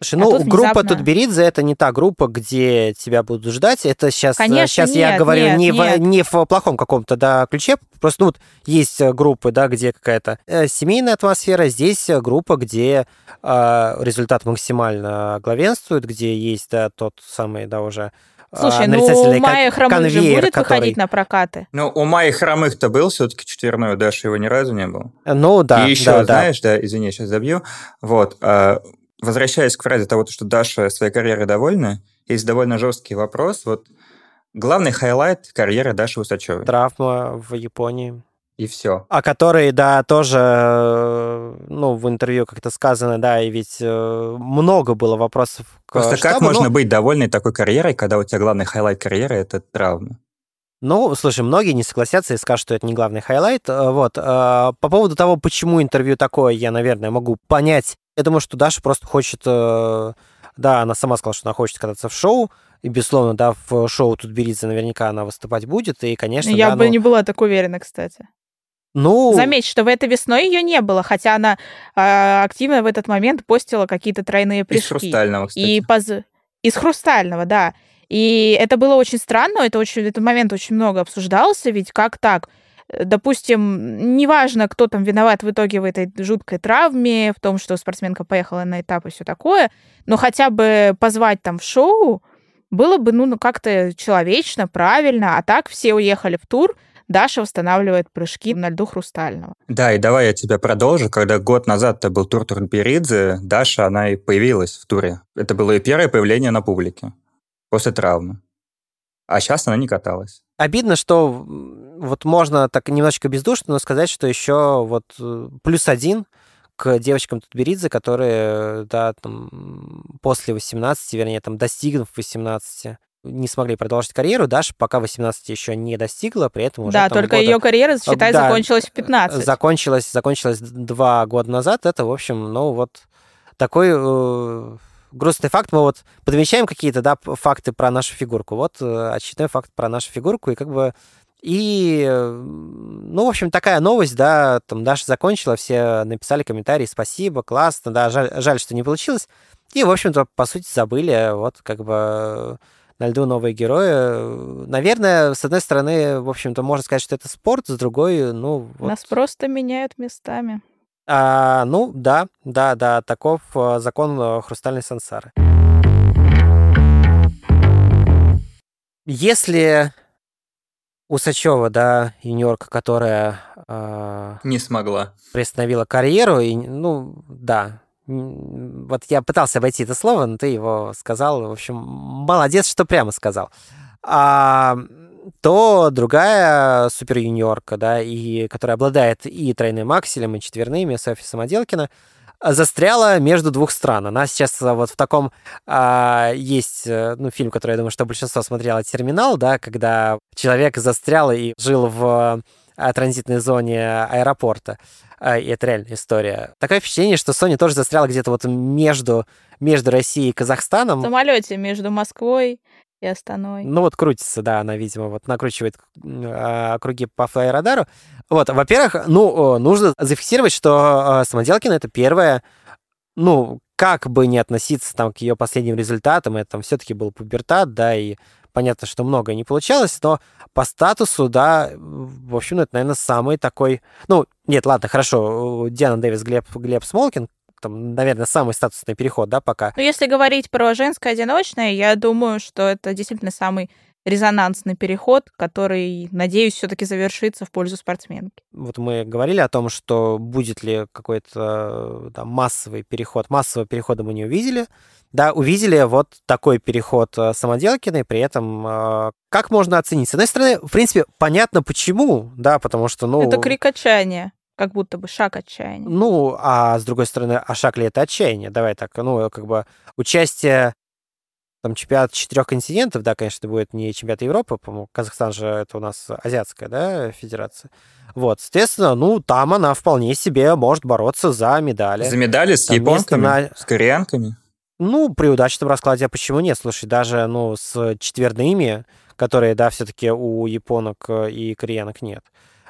A: Слушай, ну,
B: А тут
A: группа
B: внезапно-
A: Тутберидзе это не та группа, где тебя будут ждать. Это сейчас,
B: Конечно,
A: сейчас я
B: нет,
A: говорю
B: нет,
A: не, В,
B: нет.
A: не в плохом каком-то да, ключе. Просто ну, вот есть э, группы, да, где какая-то э, семейная атмосфера, здесь э, группа, где э, результат максимально главенствует, где есть да, тот самый, да, уже э,
B: Слушай, ну
A: кон-
B: Майя Хромых же
A: конвейер,
B: будет
A: который-
B: выходить на прокаты?
C: Ну, у Майи Хромых-то был все-таки четверной, у Даши его ни разу не было.
A: Ну, да,
C: и еще,
A: да, да.
C: знаешь, да, извини, сейчас забью. Вот, возвращаясь к фразе того, что Даша своей карьерой довольна, есть довольно жесткий вопрос. Вот главный хайлайт карьеры Даши Усачевой.
A: Травма в Японии.
C: И все.
A: О которой, да, тоже, э, ну, в интервью как-то сказано, да, и ведь э, много было вопросов к
C: Просто как
A: штабу,
C: можно
A: ну,
C: быть довольной такой карьерой, когда у тебя главный хайлайт карьеры – это травма?
A: Ну, слушай, многие не согласятся и скажут, что это не главный хайлайт. Э, Вот. э, По поводу того, почему интервью такое, я, наверное, могу понять. Я думаю, что Даша просто хочет... э, Да, она сама сказала, что она хочет кататься в шоу. И, безусловно, да, в шоу Тутберидзе наверняка она выступать будет. И, конечно,
B: Я
A: да,
B: бы
A: ну,
B: не была так уверена, кстати.
A: ну,
B: Заметь, что в этой весной ее не было, хотя она а, активно в этот момент постила какие-то тройные
C: Из
B: прыжки.
C: хрустального, кстати.
B: И поз- из хрустального, да. И это было очень странно, это очень, этот момент очень много обсуждался, ведь как так? Э, Допустим, неважно, кто там виноват в итоге в этой жуткой травме, в том, что спортсменка поехала на этап и все такое, но хотя бы позвать там в шоу было бы, ну, ну, как-то человечно, правильно, а так все уехали в тур, Даша восстанавливает прыжки на льду хрустального.
C: Да, и давай я тебя продолжу. Когда год назад это был тур Турберидзе, Даша, она и появилась в туре. Это было ее первое появление на публике после травмы. А сейчас она не каталась.
A: обидно, что вот можно так немножечко бездушно, но сказать, что еще вот э, плюс один к девочкам Тутберидзе, которые, да, там, после 18, вернее, там, достигнув 18, не смогли продолжить карьеру. Даша пока 18 еще не достигла, при этом уже
B: да,
A: там,
B: только
A: года-
B: ее карьера, считай,
A: да,
B: закончилась в 15.
A: Закончилась, закончилась два года назад. Это, в общем, ну вот такой э, грустный факт. Мы вот подмечаем какие-то, да, факты про нашу фигурку. Вот э, очередной факт про нашу фигурку. И как бы и, ну, в общем, такая новость, да, там Даша закончила, все написали комментарии, спасибо, классно, да, жаль, жаль, что не получилось. И, в общем-то, по сути, забыли, вот, как бы, на льду новые герои. Наверное, с одной стороны, в общем-то, можно сказать, что это спорт, с другой, ну, вот,
B: Нас просто меняют местами.
A: А, ну, да, да, да, таков э, закон э, хрустальной сансары. Если Усачева, да, юниорка, которая э,
C: Не смогла.
A: приостановила карьеру, и, ну, да, вот я пытался обойти это слово, но ты его сказал, в общем, молодец, что прямо сказал. А, то другая супер юниорка, да, и которая обладает и тройным акселем, и четверными, Софья Самоделкина, застряла между двух стран. Она сейчас а, вот в таком... а, есть э, ну, фильм, который, я думаю, что большинство смотрело, «Терминал», да, когда человек застрял и жил в а, транзитной зоне аэропорта. А, И это реальная история. Такое впечатление, что Sony тоже застряла где-то вот между, между Россией и
B: В
A: Казахстаном.
B: самолете между Москвой и Астаной.
A: Ну вот крутится, да, она, видимо, вот накручивает э, круги по флайрадару. Вот, во-первых, ну, нужно зафиксировать, что э, Самоделкина это первая, ну, как бы не относиться там к ее последним результатам, это там все-таки был пубертат, да, и понятно, что многое не получалось, но по статусу, да, в общем, это, наверное, самый такой... Ну, нет, ладно, хорошо, Диана Дэвис, Глеб, Глеб Смолкин, там, наверное, самый статусный переход, да, пока.
B: Ну, если говорить про женское одиночное, я думаю, что это действительно самый резонансный переход, который, надеюсь, все-таки завершится в пользу спортсменки.
A: Вот мы говорили о том, что будет ли какой-то да, массовый переход. Массового перехода мы не увидели. Да, увидели вот такой переход э, Самоделкиной, при этом э, как можно оценить? С одной стороны, в принципе, понятно почему, да, потому что, ну...
B: Это крик отчаяния, как будто бы шаг отчаяния.
A: Ну, а с другой стороны, а шаг ли это отчаяние? Давай так, ну, как бы участие там чемпионат четырех континентов, да, конечно, будет не чемпионат Европы, по-моему, Казахстан же это у нас азиатская, да, федерация. Вот, соответственно, ну, там она вполне себе может бороться за медали.
C: За медали с
A: Там
C: японками,
A: на-
C: с кореянками.
A: Ну, при удачном раскладе, а почему нет? Слушай, даже, ну, с четверными, которые, да, все-таки у японок и кореянок нет.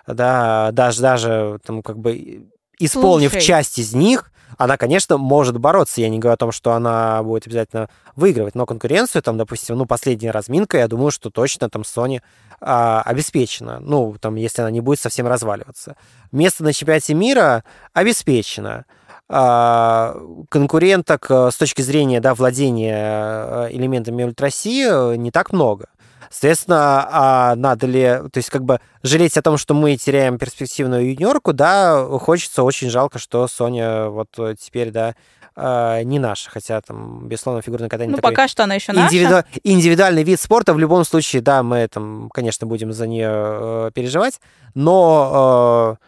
A: Да, даже, даже, там, как бы, исполнив
B: Слушай.
A: часть из них, она, конечно, может бороться. Я не говорю о том, что она будет обязательно выигрывать, но конкуренцию, там, допустим, ну, последняя разминка, я думаю, что точно там Sony а, обеспечена. Ну, там, если она не будет совсем разваливаться. Место на чемпионате мира обеспечено. А, конкуренток э, с точки зрения да, владения э, элементами ультрасии не так много. Соответственно, а надо ли, то есть как бы жалеть о том, что мы теряем перспективную юниорку, да, хочется, очень жалко, что Соня вот теперь, да, а, не наша, хотя там, безусловно, фигурное катание...
B: Ну, пока что она еще наша.
A: Индивиду... Индивидуальный вид спорта, в любом случае, да, мы там, конечно, будем за нее э, переживать, но, э,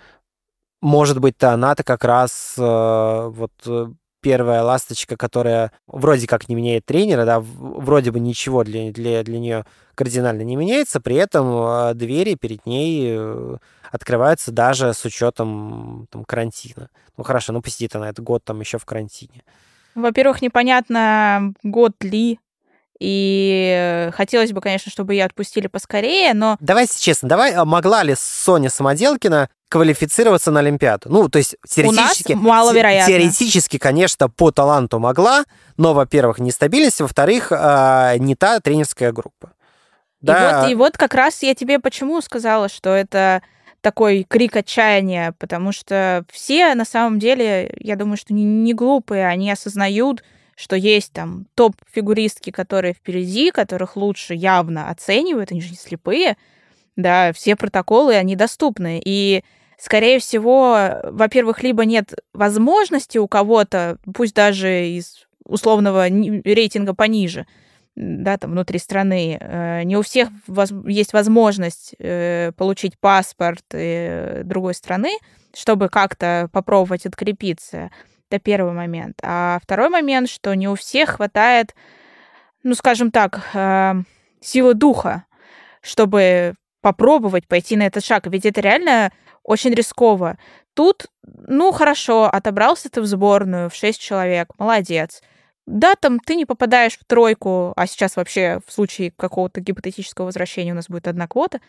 A: может быть-то она-то как раз э, вот первая ласточка, которая вроде как не меняет тренера, да, вроде бы ничего для, для, для нее кардинально не меняется, при этом а, двери перед ней э, открываются даже с учетом там, карантина. Ну хорошо, ну посидит она этот год там еще в карантине.
B: Во-первых, непонятно, год ли и хотелось бы, конечно, чтобы ее отпустили поскорее, но...
A: Давайте честно, давай, а могла ли Соня Самоделкина квалифицироваться на Олимпиаду? Ну, то есть теоретически...
B: У нас маловероятно.
A: Теоретически, конечно, по таланту могла, но, во-первых, нестабильность, во-вторых, а, не та тренерская группа.
B: Да. И, вот, и вот как раз я тебе почему сказала, что это такой крик отчаяния, потому что все на самом деле, я думаю, что не, не глупые, они осознают, что есть там топ-фигуристки, которые впереди, которых лучше явно оценивают, они же не слепые, да, все протоколы, они доступны. И, скорее всего, во-первых, либо нет возможности у кого-то, пусть даже из условного рейтинга пониже, да, там внутри страны, э, не у всех есть возможность э, получить паспорт э, другой страны, чтобы как-то попробовать открепиться. Это первый момент. А второй момент, что не у всех хватает, ну, скажем так, э, силы духа, чтобы попробовать пойти на этот шаг. Ведь это реально очень рисково. Тут, ну, хорошо, отобрался ты в сборную в 6 человек, молодец. Да, там ты не попадаешь в тройку, а сейчас вообще в случае какого-то гипотетического возвращения у нас будет одна квота,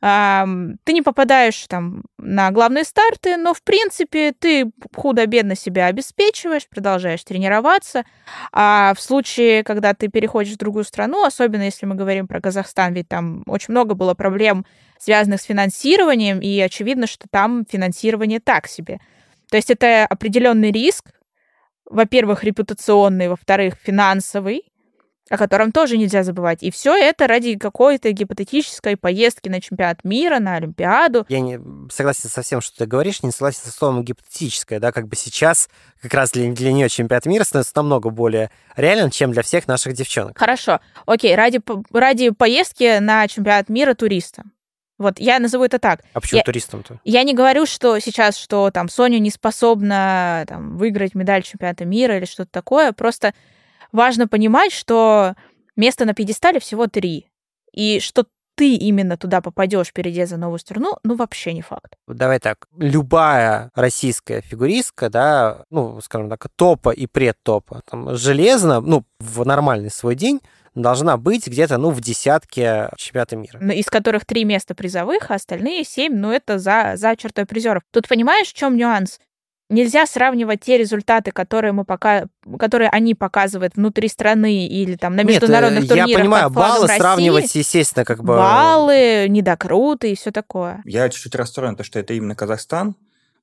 B: ты не попадаешь там на главные старты, но, в принципе, ты худо-бедно себя обеспечиваешь, продолжаешь тренироваться. А в случае, когда ты переходишь в другую страну, особенно если мы говорим про Казахстан, ведь там очень много было проблем, связанных с финансированием, и очевидно, что там финансирование так себе. То есть это определенный риск, во-первых, репутационный, во-вторых, финансовый, о котором тоже нельзя забывать. И все это ради какой-то гипотетической поездки на чемпионат мира, на Олимпиаду.
A: Я не согласен со всем, что ты говоришь, не согласен со словом гипотетическое, да, как бы сейчас как раз для, для нее чемпионат мира становится намного более реален, чем для всех наших девчонок.
B: Хорошо, окей, ради, ради поездки на чемпионат мира туриста. Вот я назову это так.
A: А почему я, туристам-то?
B: Я не говорю, что сейчас, что там Соня не способна там, выиграть медаль чемпионата мира или что-то такое. Просто важно понимать, что место на пьедестале всего три. И что ты именно туда попадешь, перейдя за новую страну, ну, вообще не факт.
A: Давай так. Любая российская фигуристка, да, ну, скажем так, топа и предтопа, там, железно, ну, в нормальный свой день должна быть где-то, ну, в десятке чемпионата мира.
B: Из которых три места призовых, а остальные семь, ну, это за, за чертой призеров. Тут понимаешь, в чем нюанс? Нельзя сравнивать те результаты, которые мы пока, которые они показывают внутри страны или там на международных Нет, турнирах.
A: Я понимаю, баллы
B: России,
A: сравнивать, естественно, как бы.
B: Баллы, недокруты и все такое.
C: Я чуть-чуть расстроен, то, что это именно Казахстан,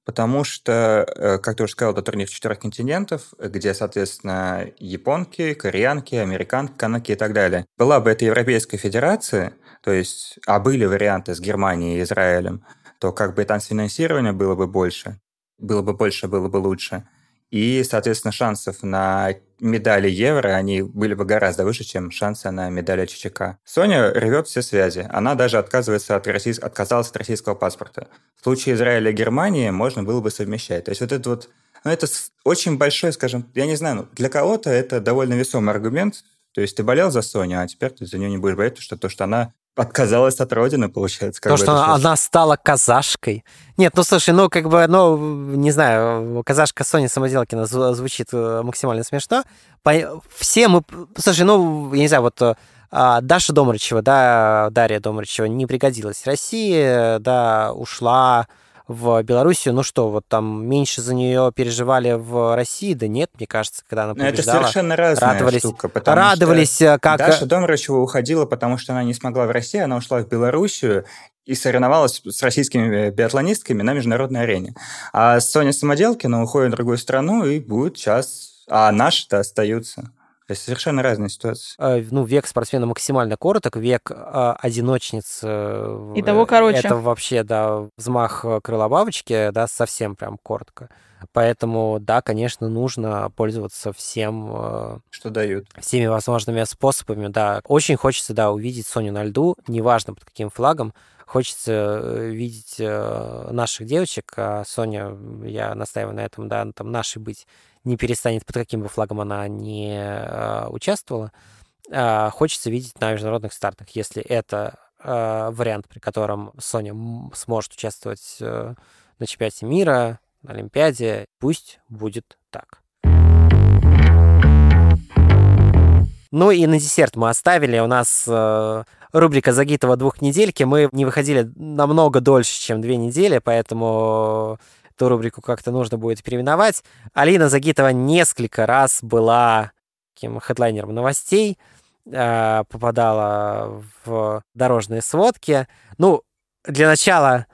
C: потому что, э, как ты уже сказал, это турнир четырех континентов, где, соответственно, японки, кореянки, американки, канаки и так далее. Была бы это Европейская Федерация, то есть, а были варианты с Германией и Израилем, то как бы там финансирование было бы больше было бы больше, было бы лучше. И, соответственно, шансов на медали Евро, они были бы гораздо выше, чем шансы на медали ЧЧК. Соня рвет все связи. Она даже отказывается от российс... отказалась от российского паспорта. В случае Израиля и Германии можно было бы совмещать. То есть вот это вот ну, это очень большой, скажем, я не знаю, ну, для кого-то это довольно весомый аргумент. То есть ты болел за Соню, а теперь ты за нее не будешь болеть, потому что то, что она Отказалась от родины, получается.
A: То, что она, она стала казашкой. Нет, ну слушай, ну как бы, ну, не знаю, казашка Соня Самоделкина звучит э, максимально смешно. Все мы, слушай, ну, я не знаю, вот а, Даша Домрачева, да, Дарья Домрачева не пригодилась России, да, ушла, в Белоруссию. Ну что, вот там меньше за нее переживали в России? Да нет, мне кажется, когда она побеждала.
C: Это совершенно разная
A: радовались,
C: штука.
A: Радовались,
C: что
A: как...
C: Даша Домрачева уходила, потому что она не смогла в России, она ушла в Белоруссию, и соревновалась с российскими биатлонистками на международной арене. А Соня Самоделкина уходит в другую страну и будет сейчас... А наши-то остаются. Это совершенно разные ситуации.
A: Э, ну, век спортсмена максимально короток, век э, одиночниц...
B: Э, и того короче.
A: Это вообще, да, взмах крыла бабочки, да, совсем прям коротко. Поэтому, да, конечно, нужно пользоваться всем...
C: Что дают.
A: Всеми возможными способами, да. Очень хочется, да, увидеть Соню на льду, неважно под каким флагом, хочется видеть наших девочек, а Соня, я настаиваю на этом, да, там нашей быть не перестанет, под каким бы флагом она не э, участвовала. Э, хочется видеть на международных стартах, если это э, вариант, при котором Соня сможет участвовать э, на чемпионате мира, на Олимпиаде, пусть будет так. Ну и на десерт мы оставили. У нас э, рубрика Загитова двухнедельки. Мы не выходили намного дольше, чем две недели, поэтому эту рубрику как-то нужно будет переименовать. Алина Загитова несколько раз была таким хедлайнером новостей, а, попадала в дорожные сводки. Ну, для начала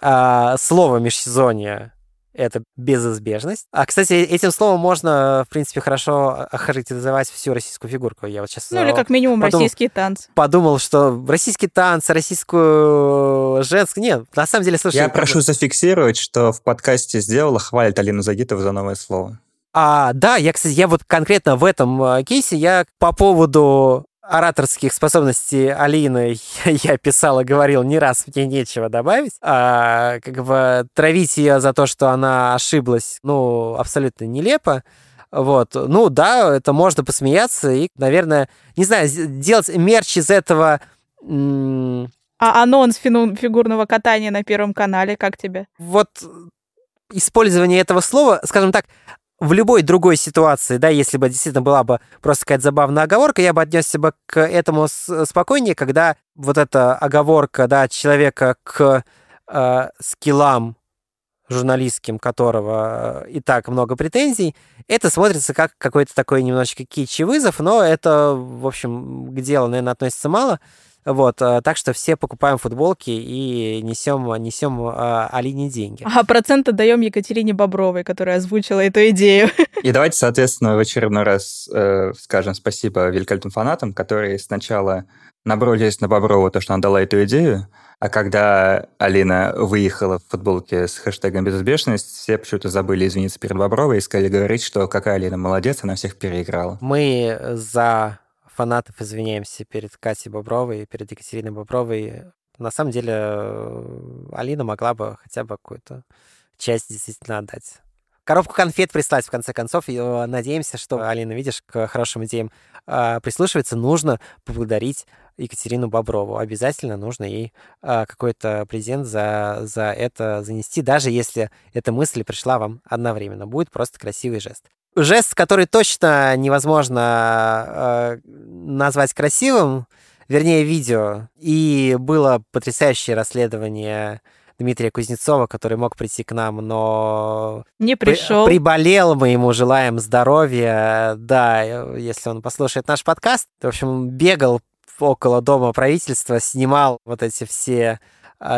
A: а, слово межсезонье это безизбежность. А, кстати, этим словом можно, в принципе, хорошо охарактеризовать всю российскую фигурку. Я вот сейчас...
B: Ну, или как минимум подумал, российские танцы.
A: Подумал, что российские танцы, российскую женскую... Нет, на самом деле, слушай...
C: Я прошу зафиксировать, что в подкасте сделала, хвалит Алину Загитову за новое слово.
A: А, да, я, кстати, я вот конкретно в этом а, кейсе, я по поводу ораторских способностей Алины я писал и говорил не раз, мне нечего добавить. А, как бы травить ее за то, что она ошиблась, ну, абсолютно нелепо. Вот. Ну да, это можно посмеяться и, наверное, не знаю, делать мерч из этого...
B: А анонс фигурного катания на Первом канале, как тебе?
A: Вот использование этого слова, скажем так, в любой другой ситуации, да, если бы действительно была бы просто какая-то забавная оговорка, я бы отнесся бы к этому спокойнее, когда вот эта оговорка, да, человека к э, скиллам журналистским, которого и так много претензий, это смотрится как какой-то такой немножечко кичи вызов, но это, в общем, к делу, наверное, относится мало. Вот, э, так что все покупаем футболки и несем, несем э, Алине деньги.
B: А проценты даем Екатерине Бобровой, которая озвучила эту идею.
C: И давайте, соответственно, в очередной раз э, скажем спасибо великолепным фанатам, которые сначала набросились на Боброву то, что она дала эту идею, а когда Алина выехала в футболке с хэштегом «безуспешность», все почему-то забыли извиниться перед Бобровой и сказали говорить, что какая Алина молодец, она всех переиграла.
A: Мы за фанатов извиняемся перед Катей Бобровой и перед Екатериной Бобровой. На самом деле э, Алина могла бы хотя бы какую-то часть действительно отдать. Коробку конфет прислать, в конце концов. И э, надеемся, что Алина, видишь, к хорошим идеям э, прислушивается. Нужно поблагодарить Екатерину Боброву. Обязательно нужно ей какой-то презент за, за это занести, даже если эта мысль пришла вам одновременно. Будет просто красивый жест жест, который точно невозможно э, назвать красивым, вернее, видео. И было потрясающее расследование Дмитрия Кузнецова, который мог прийти к нам, но...
B: Не пришел.
A: При, приболел, мы ему желаем здоровья. Да, если он послушает наш подкаст. В общем, бегал около дома правительства, снимал вот эти все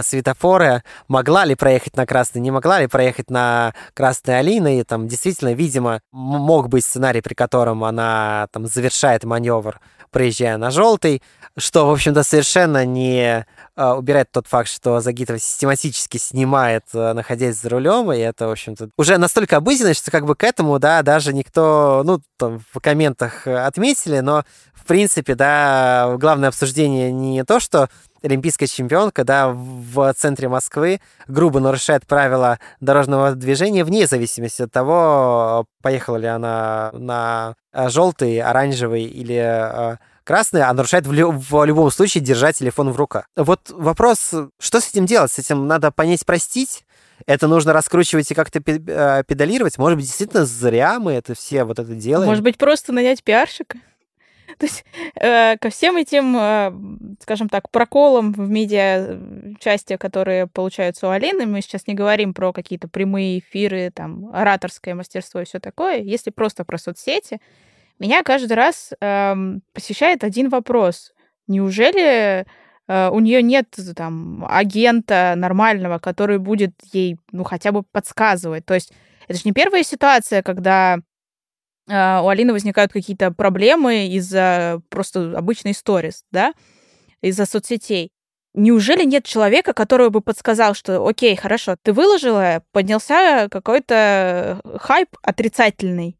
A: светофоры, могла ли проехать на красный, не могла ли проехать на красной Алины, и там действительно, видимо, мог быть сценарий, при котором она там завершает маневр, проезжая на желтый, что, в общем-то, совершенно не uh, убирает тот факт, что Загитова систематически снимает, uh, находясь за рулем, и это, в общем-то, уже настолько обыденно, что как бы к этому, да, даже никто, ну, там в комментах отметили, но, в принципе, да, главное обсуждение не то, что олимпийская чемпионка, да, в центре Москвы грубо нарушает правила дорожного движения вне зависимости от того, поехала ли она на э, желтый, оранжевый или э, красный, а нарушает в, лю- в любом случае держать телефон в руках. Вот вопрос, что с этим делать? С этим надо понять, простить? Это нужно раскручивать и как-то э, педалировать? Может быть, действительно зря мы это все вот это делаем?
B: Может быть, просто нанять пиарщика? То есть э, ко всем этим, э, скажем так, проколам в медиа части, которые получаются у Алины, мы сейчас не говорим про какие-то прямые эфиры, там, ораторское мастерство и все такое. Если просто про соцсети, меня каждый раз э, посещает один вопрос. Неужели э, у нее нет там агента нормального, который будет ей, ну, хотя бы подсказывать? То есть это же не первая ситуация, когда э, у Алины возникают какие-то проблемы из-за просто обычной сторис, да, из-за соцсетей. Неужели нет человека, который бы подсказал, что окей, хорошо, ты выложила, поднялся какой-то хайп отрицательный,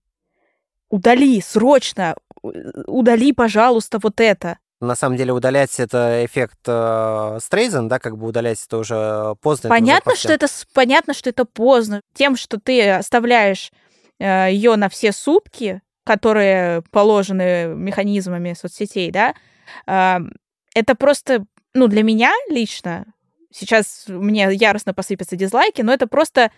B: удали срочно, удали, пожалуйста, вот это.
A: На самом деле удалять это эффект э, Стрейзен, да, как бы удалять это уже поздно.
B: Понятно,
A: это
B: что это понятно, что это поздно. Тем, что ты оставляешь э, ее на все сутки, которые положены механизмами соцсетей, да, э, это просто, ну, для меня лично, сейчас мне яростно посыпятся дизлайки, но это просто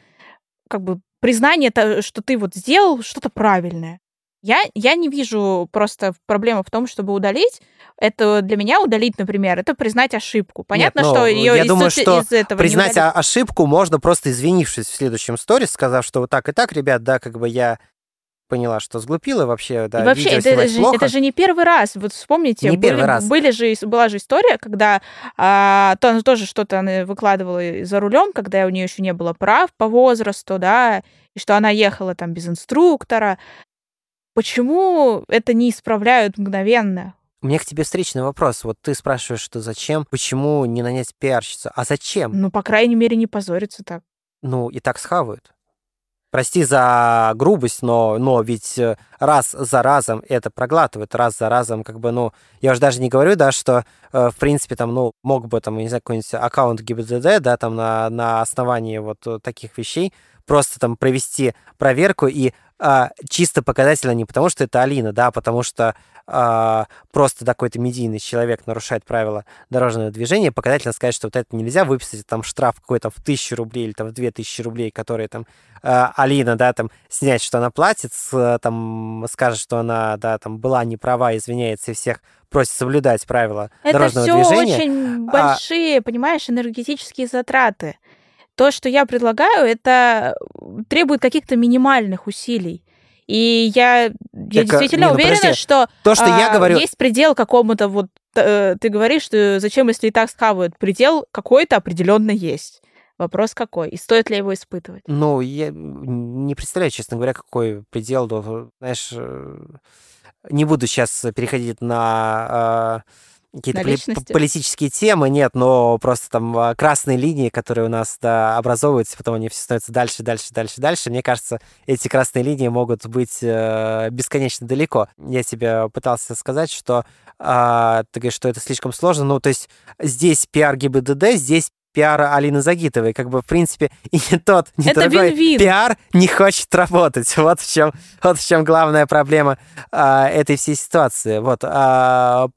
B: как бы признание, что ты вот сделал что-то правильное. Я, я не вижу просто проблемы в том, чтобы удалить. Это для меня удалить, например, это признать ошибку. Понятно,
A: Нет,
B: что
A: ну,
B: ее
A: я
B: из,
A: думаю, что
B: из этого
A: признать ошибку можно просто извинившись в следующем сторис, сказав, что вот так и так, ребят, да, как бы я поняла, что сглупила вообще, да,
B: и вообще,
A: видео
B: это же,
A: плохо.
B: это же не первый раз. Вот вспомните,
A: не
B: были,
A: первый раз.
B: были же, была же история, когда а, то, тоже что-то она выкладывала за рулем, когда у нее еще не было прав по возрасту, да, и что она ехала там без инструктора. Почему это не исправляют мгновенно?
A: У меня к тебе встречный вопрос. Вот ты спрашиваешь, что зачем, почему не нанять пиарщицу? А зачем?
B: Ну, по крайней мере, не позориться так.
A: Ну, и так схавают. Прости за грубость, но, но ведь э, раз за разом это проглатывают, раз за разом, как бы, ну, я уже даже не говорю, да, что, э, в принципе, там, ну, мог бы, там, не знаю, какой-нибудь аккаунт ГИБДД, да, там, на, на основании вот таких вещей просто там провести проверку и а, чисто показательно не потому, что это Алина, да, а потому что а, просто какой-то медийный человек нарушает правила дорожного движения, показательно сказать, что вот это нельзя, выписать там штраф какой-то в тысячу рублей или там в две тысячи рублей, которые там а, Алина, да, там снять, что она платит, с, там скажет, что она, да, там была не права, извиняется и всех просит соблюдать правила
B: это
A: дорожного
B: все
A: движения.
B: очень большие, а... понимаешь, энергетические затраты. То, что я предлагаю, это требует каких-то минимальных усилий. И я, я действительно не, ну, уверена,
A: подожди.
B: что,
A: то, что а, я говорю...
B: есть предел какому-то вот э, ты говоришь, что зачем, если и так схавают, предел какой-то определенно есть. Вопрос какой? И стоит ли его испытывать?
A: Ну, я не представляю, честно говоря, какой предел. Знаешь, э, не буду сейчас переходить на какие-то поли- политические темы, нет, но просто там а, красные линии, которые у нас да, образовываются, потом они все становятся дальше, дальше, дальше, дальше. Мне кажется, эти красные линии могут быть э, бесконечно далеко. Я тебе пытался сказать, что э, ты говоришь, что это слишком сложно. Ну, то есть здесь пиар ГИБДД, здесь пиар Алины Загитовой. Как бы, в принципе, и не тот, ни
B: это
A: другой
B: вин-вин.
A: пиар не хочет работать. Вот в чем, вот в чем главная проблема а, этой всей ситуации. Вот. А,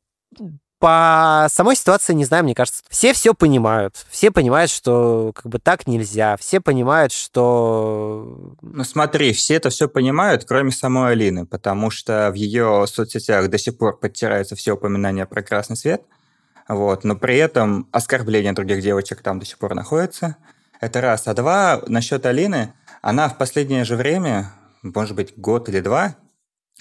A: по самой ситуации не знаю, мне кажется, все все понимают. Все понимают, что как бы так нельзя. Все понимают, что...
C: Ну смотри, все это все понимают, кроме самой Алины, потому что в ее соцсетях до сих пор подтираются все упоминания про красный свет, вот, но при этом оскорбления других девочек там до сих пор находятся. Это раз. А два, насчет Алины, она в последнее же время, может быть, год или два,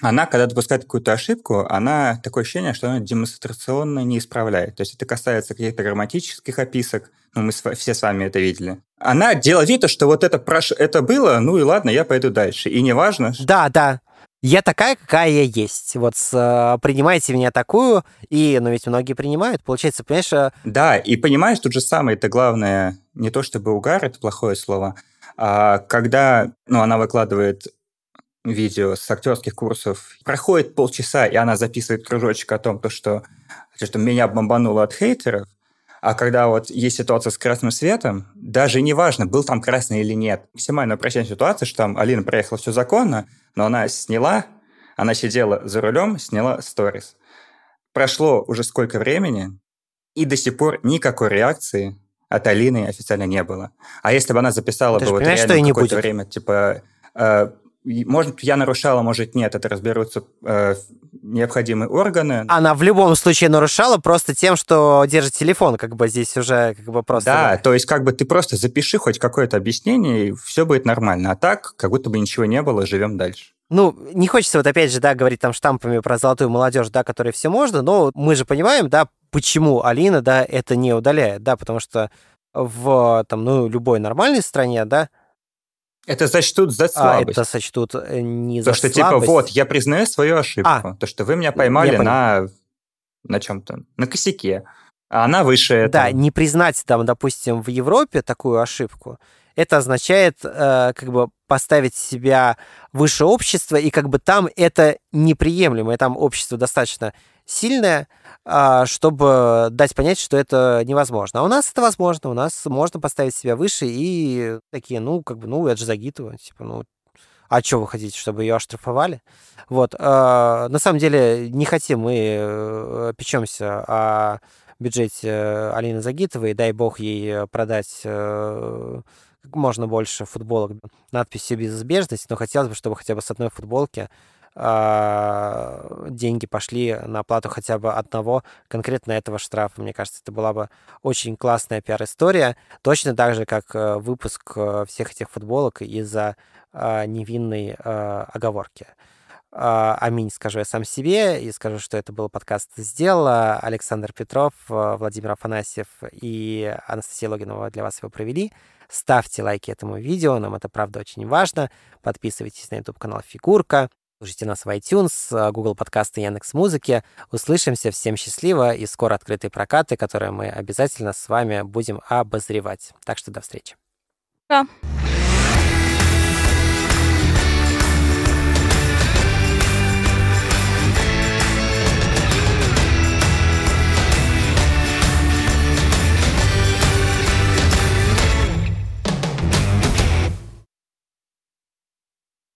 C: она, когда допускает какую-то ошибку, она такое ощущение, что она демонстрационно не исправляет. То есть это касается каких-то грамматических описок, ну, мы все с вами это видели. Она делает вид, что вот это, прош... это было, ну и ладно, я пойду дальше. И неважно...
A: Да, да. Я такая, какая я есть. Вот с, принимайте меня такую, и, ну ведь многие принимают, получается, понимаешь... А
C: да, и понимаешь, тут же самое, это главное, не то чтобы угар, это плохое слово, а когда, ну, она выкладывает видео с актерских курсов. Проходит полчаса, и она записывает кружочек о том, то, что, что меня бомбануло от хейтеров, а когда вот есть ситуация с красным светом, даже не важно, был там красный или нет. Максимально упрощение ситуации, что там Алина проехала все законно, но она сняла, она сидела за рулем, сняла сторис. Прошло уже сколько времени, и до сих пор никакой реакции от Алины официально не было. А если бы она записала
A: Ты
C: бы вот
A: реально
C: какое-то время, типа, э, может, я нарушала, может, нет, это разберутся э, необходимые органы.
A: Она в любом случае нарушала просто тем, что держит телефон, как бы здесь уже как бы просто...
C: Да, то есть как бы ты просто запиши хоть какое-то объяснение, и все будет нормально. А так, как будто бы ничего не было, живем дальше.
A: Ну, не хочется вот опять же, да, говорить там штампами про золотую молодежь, да, которой все можно, но мы же понимаем, да, почему Алина, да, это не удаляет, да, потому что в там, ну, любой нормальной стране, да,
C: это сочтут за слабость.
A: А, это сочтут э, не
C: То,
A: за
C: что
A: слабость.
C: типа, вот, я признаю свою ошибку. А, то, что вы меня поймали на, на чем-то, на косяке. А она выше этого.
A: Да, не признать там, допустим, в Европе такую ошибку, это означает э, как бы поставить себя выше общества, и как бы там это неприемлемо, и там общество достаточно сильное, э, чтобы дать понять, что это невозможно. А у нас это возможно, у нас можно поставить себя выше и такие, ну, как бы, ну, это же Загитова, типа, ну, а что вы хотите, чтобы ее оштрафовали? Вот. Э, на самом деле не хотим мы э, печемся о бюджете Алины Загитовой, дай бог ей продать э, как можно больше футболок надписью «Безизбежность», но хотелось бы, чтобы хотя бы с одной футболки э, деньги пошли на оплату хотя бы одного конкретно этого штрафа. Мне кажется, это была бы очень классная пиар-история. Точно так же, как э, выпуск э, всех этих футболок из-за э, невинной э, оговорки. Аминь, скажу я сам себе, и скажу, что это был подкаст «Сделала». Александр Петров, Владимир Афанасьев и Анастасия Логинова для вас его провели. Ставьте лайки этому видео, нам это правда очень важно. Подписывайтесь на YouTube-канал Фигурка. Слушайте нас в iTunes, Google подкасты, Яндекс Музыки. Услышимся, всем счастливо и скоро открытые прокаты, которые мы обязательно с вами будем обозревать. Так что до встречи.
B: Да.